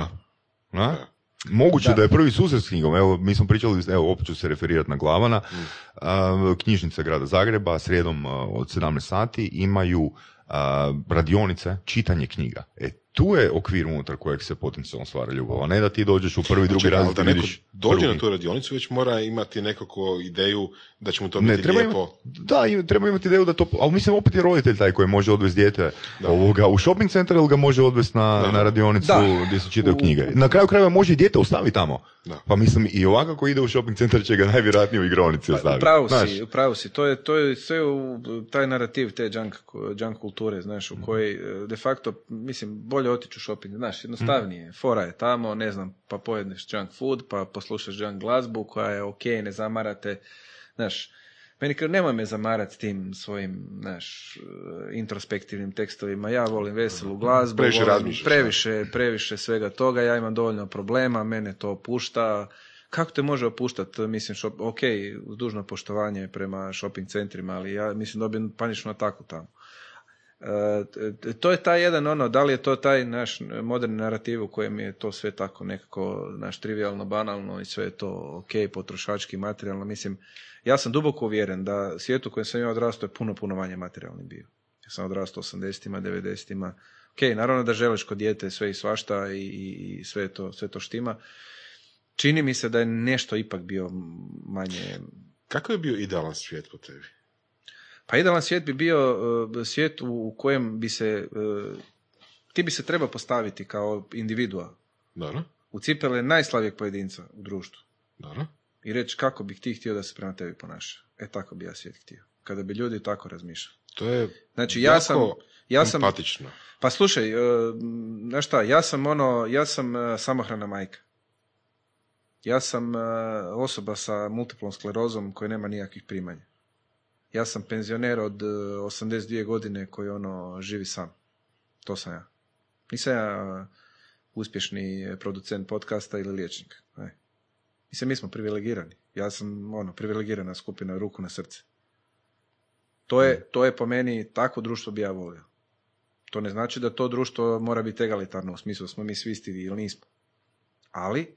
S2: Da. Da. Moguće da. je prvi susret s knjigom, evo mi smo pričali, evo opet ću se referirati na Glavana, mm. knjižnica grada Zagreba srijedom od 17 sati imaju radionice, čitanje knjiga. E tu je okvir unutar kojeg se potencijalno stvara ljubav, a ne da ti dođeš u prvi, drugi razred da vidiš
S3: dođe na tu radionicu, već mora imati nekako ideju da će mu to biti treba lijepo.
S2: da, treba imati ideju da to, ali mislim opet je roditelj taj koji može odvesti dijete ovoga u shopping centar ili ga može odvesti na, na radionicu gdje se čitaju knjige. Na kraju krajeva može i dijete ostaviti tamo. Pa mislim i ovako ako ide u shopping centar će ga najvjerojatnije u igronici pa, ostaviti.
S4: Pravo si, pravo si. To je, to je sve u taj narativ te junk, junk kulture, znaš, u mhm. kojoj e, de facto, mislim, bolje otići u shopping, znaš, jednostavnije. Fora je tamo, ne znam, pa pojedneš junk food, pa poslušaš junk glazbu koja je ok, ne zamarate, znaš, meni kao nemoj me zamarati tim svojim, znaš, introspektivnim tekstovima. Ja volim veselu glazbu,
S3: previše,
S4: volim, previše, previše svega toga, ja imam dovoljno problema, mene to opušta. Kako te može opuštati? Mislim, šop, ok, uz dužno poštovanje prema shopping centrima, ali ja mislim dobijem paničnu ataku tamo. E, to je taj jedan ono, da li je to taj naš moderni narativ u kojem je to sve tako nekako naš trivialno, banalno i sve je to ok, potrošački, materijalno, mislim, ja sam duboko uvjeren da svijet u kojem sam ja odrastao je puno, puno manje materijalni bio. Ja sam odrastao 80-ima, 90-ima, ok, naravno da želiš kod dijete sve i svašta i, i sve, to, sve to štima, čini mi se da je nešto ipak bio manje...
S3: Kako je bio idealan svijet po tebi?
S4: Pa idealan svijet bi bio uh, svijet u kojem bi se, uh, ti bi se treba postaviti kao individua.
S3: Dobro.
S4: U cipele najslavijeg pojedinca u društvu.
S3: Dobro.
S4: I reći kako bi ti htio da se prema tebi ponaša. E tako bi ja svijet htio. Kada bi ljudi tako razmišljali.
S3: To je
S4: znači, ja sam, ja sam,
S3: empatično.
S4: Pa slušaj, uh, znaš šta, ja sam ono, ja sam samohrana majka. Ja sam osoba sa multiplom sklerozom koja nema nikakvih primanja ja sam penzioner od 82 e, godine koji ono živi sam. To sam ja. Nisam ja e, uspješni producent podcasta ili liječnik. Ne. Mislim, mi smo privilegirani. Ja sam ono, privilegirana skupina ruku na srce. To je, to je po meni takvo društvo bi ja volio. To ne znači da to društvo mora biti egalitarno u smislu smo mi svi isti ili nismo. Ali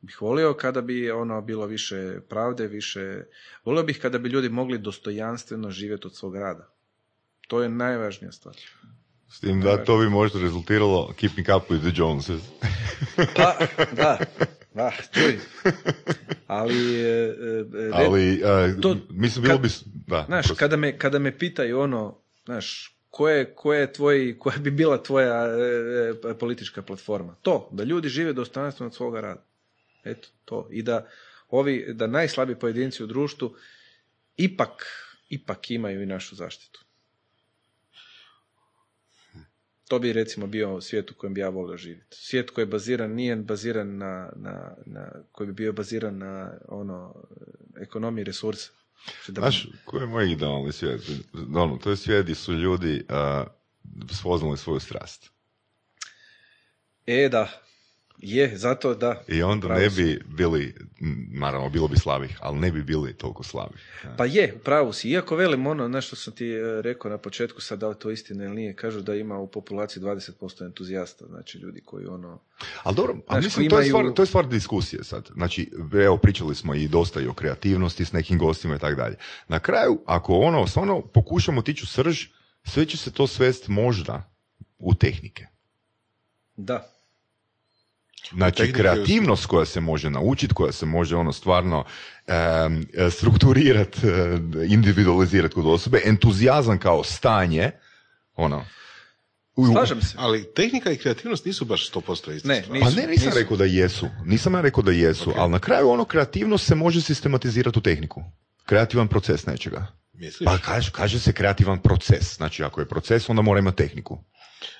S4: bih volio kada bi ono bilo više pravde, više... Volio bih kada bi ljudi mogli dostojanstveno živjeti od svog rada. To je najvažnija stvar.
S2: S tim da to bi možda rezultiralo keeping up with the Joneses.
S4: pa, da, da, čuj. Ali, e,
S2: e Ali to, mislim, bilo bi... Da,
S4: znaš, kada me, kada me pitaju ono, znaš, koje, koje tvoji, koja bi bila tvoja e, e, politička platforma. To, da ljudi žive dostojanstveno od svoga rada. Eto, to. I da ovi, da najslabiji pojedinci u društvu ipak, ipak imaju i našu zaštitu. To bi recimo bio svijet u kojem bi ja volio živjeti. Svijet koji je baziran, nije baziran na, na, na koji bi bio baziran na ono, ekonomiji resursa. Znači
S2: Znaš, koji je moj idealni svijet? Ono, to je svijet gdje su ljudi uh, spoznali svoju strast.
S4: E, da. Je, zato da.
S2: I onda
S4: Pravo
S2: ne bi bili, naravno, bilo bi slabih, ali ne bi bili toliko slabih. Ja.
S4: Pa je, u pravu si. Iako velim ono, znaš što sam ti e, rekao na početku, sad da li to istina ili nije, kažu da ima u populaciji 20% entuzijasta, znači ljudi koji ono...
S2: Ali dobro, ali
S4: Znaš,
S2: mislim,
S4: koji
S2: to, je
S4: imaju-
S2: stvar, to je stvar diskusije sad. Znači, evo, pričali smo i dosta i o kreativnosti s nekim gostima i tako dalje. Na kraju, ako ono, stvarno pokušamo tići u srž, sve će se to svest možda u tehnike.
S4: Da,
S2: Znači, kreativnost koja se može naučiti, koja se može ono stvarno em, strukturirati, individualizirati kod osobe, entuzijazam kao stanje, ono, u-
S4: slažem se.
S3: Ali tehnika i kreativnost nisu baš 100% iste
S4: Ne,
S3: stvari.
S2: Pa
S4: nisu.
S2: ne, nisam rekao da jesu. Nisam ja rekao da jesu, ali na kraju ono kreativnost se može sistematizirati u tehniku. Kreativan proces nečega.
S3: Misliš?
S2: Pa kaže, kaže se kreativan proces. Znači, ako je proces, onda mora imati tehniku.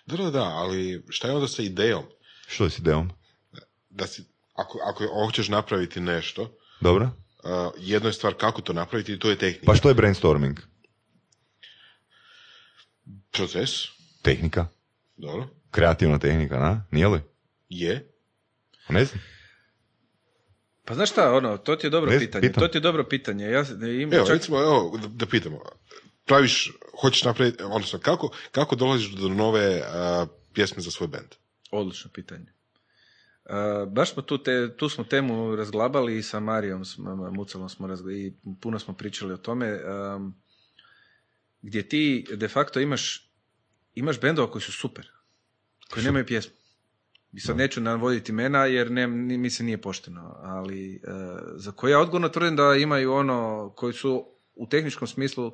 S3: Da, da, da, ali šta je onda sa idejom?
S2: Što je s idejom?
S3: Da si, ako, ako hoćeš napraviti nešto,
S2: Dobro?
S3: uh, jedno je stvar kako to napraviti i to je tehnika.
S2: Pa što je brainstorming?
S3: Proces,
S2: Tehnika.
S3: dobro,
S2: Kreativna tehnika, na? Nije li?
S3: je.
S2: Pa Ne znam.
S4: Pa znaš šta, ono, to ti je dobro
S2: Ne,
S4: pitanje.
S2: pitam.
S4: To ti je dobro pitanje. Ja im,
S3: Evo,
S4: čak,
S3: recimo, evo, da, da pitamo. Praviš, hoćeš napraviti, odnosno, kako, kako dolaziš do nove uh, pjesme za svoj band?
S4: Odlično pitanje. Baš smo tu, te, tu smo temu razglabali i sa Marijom Mucalom smo razgla- i puno smo pričali o tome um, gdje ti de facto imaš imaš bendova koji su super koji nemaju pjesmu. I sad neću navoditi imena jer ne, mi se nije pošteno ali uh, za koje ja odgovorno tvrdim da imaju ono koji su u tehničkom smislu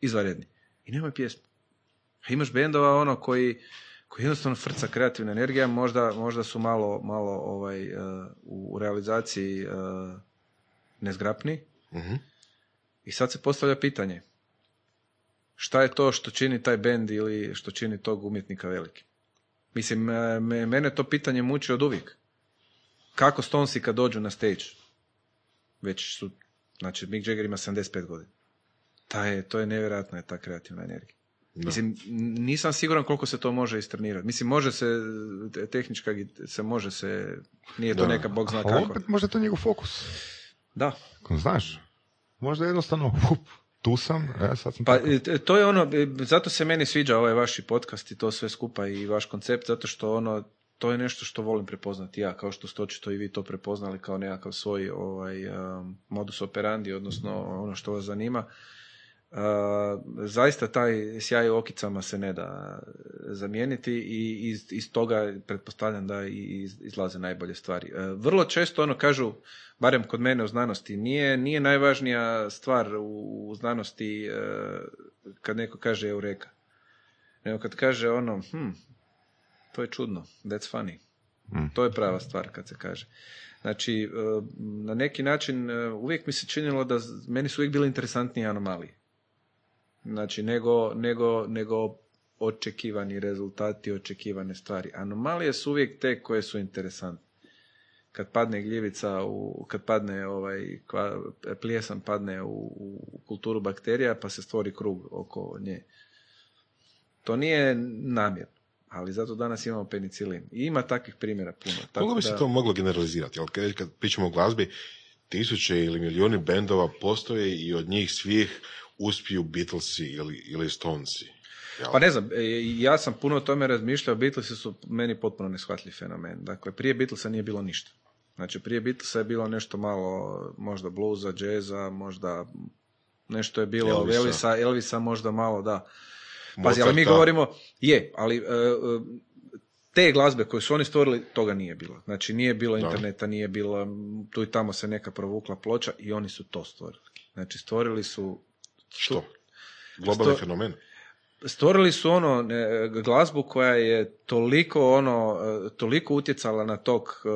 S4: izvanredni. I nemaju pjesmu. A imaš bendova ono koji koji jednostavno frca kreativna energija, možda, možda su malo, malo ovaj, eh, u realizaciji uh, nezgrapni.
S3: Mhm.
S4: I sad se postavlja pitanje, šta je to što čini taj bend ili što čini tog umjetnika veliki? Mislim, eh, me, mene to pitanje muči od uvijek. Kako Stonesi kad dođu na stage? Već su, znači Mick Jagger ima 75 godina. Ta je, to je nevjerojatna je ta kreativna energija. Mislim, n- nisam siguran koliko se to može istrenirati. Mislim, može se, te- tehnička se može se, nije to
S3: Da.
S4: neka bog zna kako.
S2: opet možda je to njegov fokus.
S4: Da.
S2: Znaš, možda jednostavno, hup, tu sam, e, sad sam
S4: Pa
S2: tako.
S4: e, to je ono, e, zato se meni sviđa ovaj vaši podcast i to sve skupa i vaš koncept, zato što ono, to je nešto što volim prepoznati ja, kao što ste očito i vi to prepoznali kao nekakav svoj ovaj, um, modus operandi, odnosno ono što vas zanima. Zaista taj sjaj u okicama se ne da zamijeniti i iz, iz toga pretpostavljam da i iz- izlaze najbolje stvari. Uh, vrlo često ono kažu, barem kod mene u znanosti, nije, nije najvažnija stvar u, u znanosti uh, kad neko kaže eureka. Nego kad kaže ono, hm, to je čudno, that's funny.
S2: Mm.
S4: To je prava stvar kad se kaže. Znači, uh, na neki način uh, uvijek mi se činilo da meni su uvijek bile interesantnije anomalije. Znači, nego, nego, nego očekivani rezultati, očekivane stvari. Anomalije su uvijek te koje su interesantne. Kad padne gljivica, u, kad padne ovaj, kva, plijesan padne u, u kulturu bakterija, pa se stvori krug oko nje. To nije namjerno, ali zato danas imamo penicilin. I ima takvih primjera puno. Tako
S3: Kako bi se
S4: da-
S3: to moglo generalizirati? Jel, kad, kad pričamo o glazbi, tisuće ili milijuni bendova postoje i od njih svih uspiju Beatlesi ili, ili Stonesi. Jel?
S4: Pa ne znam, e, ja sam puno o tome razmišljao, Beatlesi su meni potpuno neshvatljiv fenomen. Dakle, prije Beatlesa nije bilo ništa. Znači, prije Beatlesa je bilo nešto malo, možda bluza, džeza, možda nešto je bilo
S3: Elvisa.
S4: Elvisa, Elvisa, možda malo, da. Pazi, ali mi govorimo, je, ali e, e, te glazbe koje su oni stvorili, toga nije bilo. Znači, nije bilo interneta, nije bilo, tu i tamo se neka provukla ploča i oni su to stvorili. Znači, stvorili su
S3: Što? Globalni
S4: Sto-
S3: fenomen.
S4: stvorili su ono glazbu koja je toliko ono e, toliko utjecala na tok e,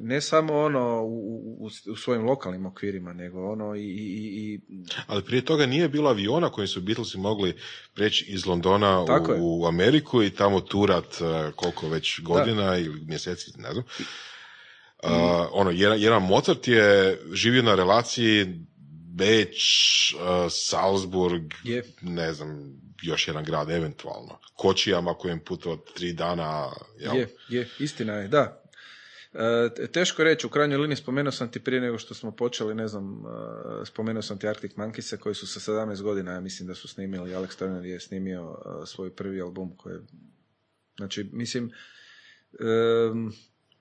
S4: ne samo ono u, u, u svojim lokalnim okvirima nego ono i, i, i
S3: Ali prije toga nije bilo aviona kojim su Beatlesi mogli preći iz Londona
S4: Tako
S3: u, u Ameriku i tamo turat e, koliko već godina ili mjeseci, ne znam. Uh, ono, jedan, jedan Mozart je živio na relaciji Beč, uh, Salzburg,
S4: Je.
S3: ne znam, još jedan grad eventualno. Kočijama kojem putovao tri dana. Jel?
S4: Je, je, istina je, da. E, te- teško je reći, u krajnjoj liniji spomenuo sam ti prije nego što smo počeli, ne znam, e, spomenuo sam ti Arctic Monkeys koji su sa 17 godina, ja mislim da su snimili, Alex Turner je snimio e, svoj prvi album koji je, znači, mislim, em,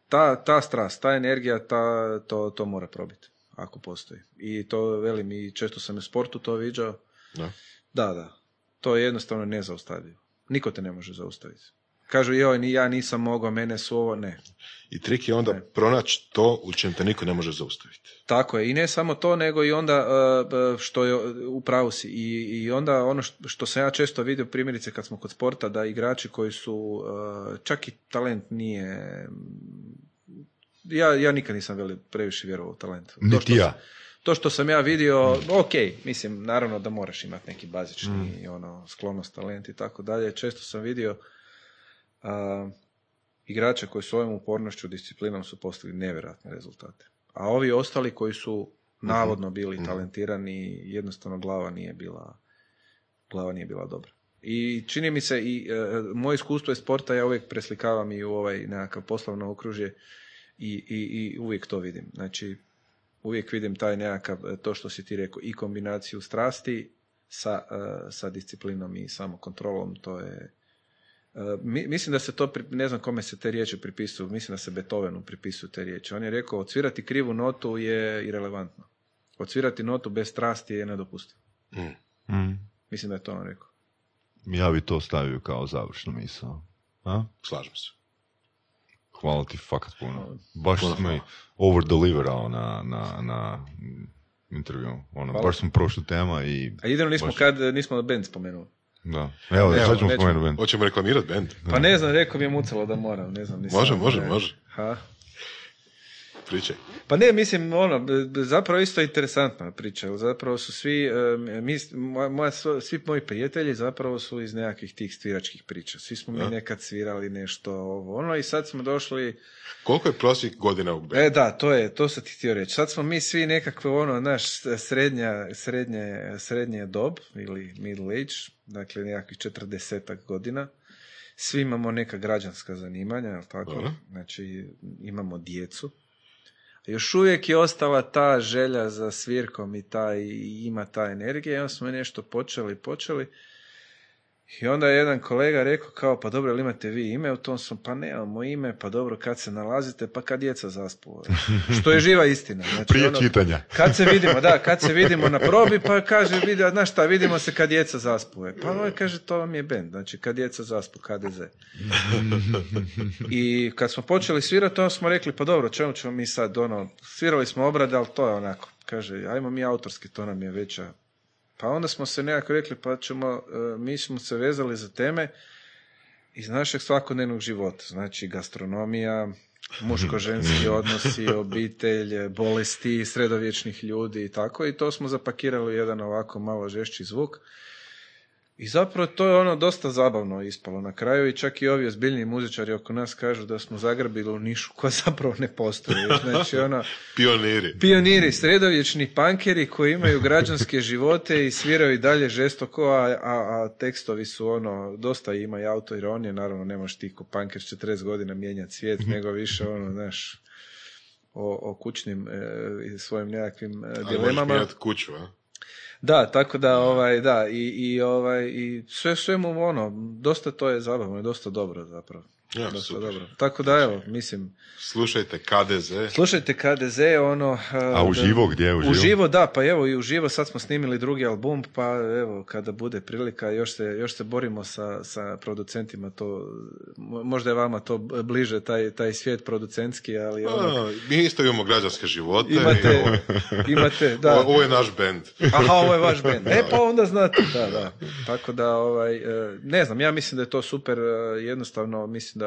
S4: ta, ta strast, ta energija, ta, to, to mora probiti, ako postoji. I to, velim, i često sam u sportu to viđao,
S3: Da.
S4: da, da. To je jednostavno nezaustavljivo. Niko te ne može zaustaviti. Kažu, joj, ni ja nisam mogao, mene su ovo, ne.
S3: I trik je onda
S4: Ne.
S3: pronaći to u čem te niko ne može zaustaviti.
S4: Tako je, i ne samo to, nego i onda uh, što je u pravu si. I, I onda ono što, što sam ja često vidio, primjerice kad smo kod sporta, da igrači koji su, uh, čak i talent nije... Ja, ja nikad nisam veli previše vjerovao u talent. To što
S2: ja.
S4: to što sam ja vidio, ok, mislim, naravno da moraš imati neki bazični ono, sklonost, talent i tako dalje. Često sam vidio a, igrača koji svojom upornošću, disciplinom su postigli nevjerojatne rezultate. A ovi ostali koji su navodno bili talentirani, jednostavno glava nije bila glava nije bila dobra. I čini mi se i e, moje iskustvo iz sporta ja uvijek preslikavam i u ovaj nekakav poslovno okružje i, i, i uvijek to vidim. Znači, uvijek vidim taj nekakav, e, to što si ti rekao, i kombinaciju strasti sa, e, sa disciplinom i samokontrolom, to je... e, mi- mislim da se to, pri- ne znam kome se te riječi pripisuju, mislim da se Beethovenu pripisuju te riječi. On je rekao, odsvirati krivu notu je irelevantno. Odsvirati notu bez strasti je nedopustivo.
S3: Mm.
S2: Mm.
S4: Mislim da je to on rekao.
S2: Ja bi to stavio kao završnu misao. A?
S3: Slažem se.
S2: Hvala ti fakat puno. Baš si me over deliverao na, na, na intervju. Ono,
S4: Hvala.
S2: baš smo prošli tema i...
S4: A jedino nismo
S2: Baš.
S4: kad nismo band spomenuli.
S2: Da. Evo,
S4: Evo,
S2: sad ćemo spomenuti band.
S3: Hoćemo reklamirati band?
S4: Pa ne znam, rekao mi je mucalo da moram, ne znam. Nisam,
S3: Može, može,
S4: ne.
S3: može.
S4: Ha?
S3: Pričaj.
S4: Pa ne, mislim, ono, zapravo isto interesantna priča. Zapravo su svi, e, mi, moja, svi moji prijatelji zapravo su iz nekakvih tih sviračkih priča. Svi smo mi nekad svirali nešto ovo, ono, i sad smo došli,
S3: Koliko je prosjek godina u
S4: e da, to je, to sam ti htio reći. Sad smo mi svi nekakve, ono, naš srednja, srednje, srednje dob, ili middle age, dakle nekakvih četrdesetak godina. Svi imamo neka građanska zanimanja, jel tako?
S3: Dobro.
S4: Znači, imamo djecu. Još uvijek je ostala ta želja za svirkom i ta, i ima ta energija i onda smo nešto počeli, počeli. I onda je jedan kolega rekao kao, pa dobro, jel imate vi ime? U tom sam, pa nemamo ime, pa dobro, kad se nalazite, pa kad djeca zaspu. <laughs> Što je živa istina. Znači,
S2: Prije
S4: ono,
S2: čitanja.
S4: kad se vidimo, da, kad se <laughs> vidimo na probi, pa kaže, vidi, znaš šta, vidimo se kad djeca zaspuje. Pa ovaj kaže, to vam je bend, znači kad djeca zaspu, KDZ. <laughs> I kad smo počeli svirati, onda smo rekli, pa dobro, čemu ćemo mi sad, ono, svirali smo obrade, ali to je onako, kaže, ajmo mi autorski, to nam je veća. Pa onda smo se nekako rekli, pa ćemo, e, mi smo se vezali za teme iz našeg svakodnevnog života, znači gastronomija, muško-ženski <laughs> odnosi, obitelj, bolesti, sredovječnih ljudi i tako, i to smo zapakirali u jedan ovako malo žešći zvuk. I zapravo to je ono dosta zabavno ispalo na kraju i čak i ovi ozbiljni muzičari oko nas kažu da smo zagrabili u nišu koja <laughs> zapravo ne postoji. Znači ono,
S3: Pioniri.
S4: pioniri, sredovječni pankeri koji imaju građanske živote i sviraju i dalje žestoko, a, a, a tekstovi su ono, dosta ima i autoironije, naravno ne možeš ti ko panker s 40 godina mijenjati svijet, nego više ono, znaš, o, o kućnim e, svojim nekakvim e,
S3: Ali
S4: dilemama.
S3: mijenjati kuću, a?
S4: Da, tako da, ovaj, da, i, i, ovaj, i sve svemu ono, dosta to je zabavno i dosta dobro zapravo.
S5: Ja,
S4: dosta
S5: super.
S4: dobro. Tako da evo, mislim,
S5: Slušajte KDZ.
S4: slušajte KDZ, ono...
S6: A uživo gdje? Uživo?
S4: Uživo, da, pa evo i uživo, sad smo snimili drugi album, pa evo, kada bude prilika, još se, još se borimo sa, sa producentima, to, mo- možda je vama to bliže, taj, taj svijet producentski, ali ono,
S5: A, mi isto imamo građanske živote.
S4: imate,
S5: ovo-
S4: imate, da,
S5: Ovo je naš bend.
S4: Aha, ovo je vaš band. E pa onda znate, da, <laughs> da. Tako da, ovaj, e, ne znam, ja mislim da je to super, e, jednostavno, mislim da,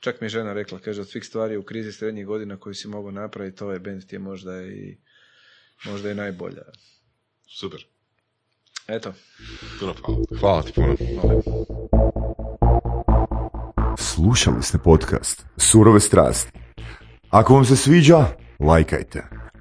S4: čak mi je žena rekla, kaže, od svih stvari u krizi srednjih godina koju si mogao napraviti, ovaj band ti je možda i, možda i najbolja.
S5: Super.
S4: Eto,
S5: Puno hvala.
S6: Hvala ti puno.
S4: molim.
S2: Slušali ste podcast Surove strasti. Ako vam se sviđa, lajkajte.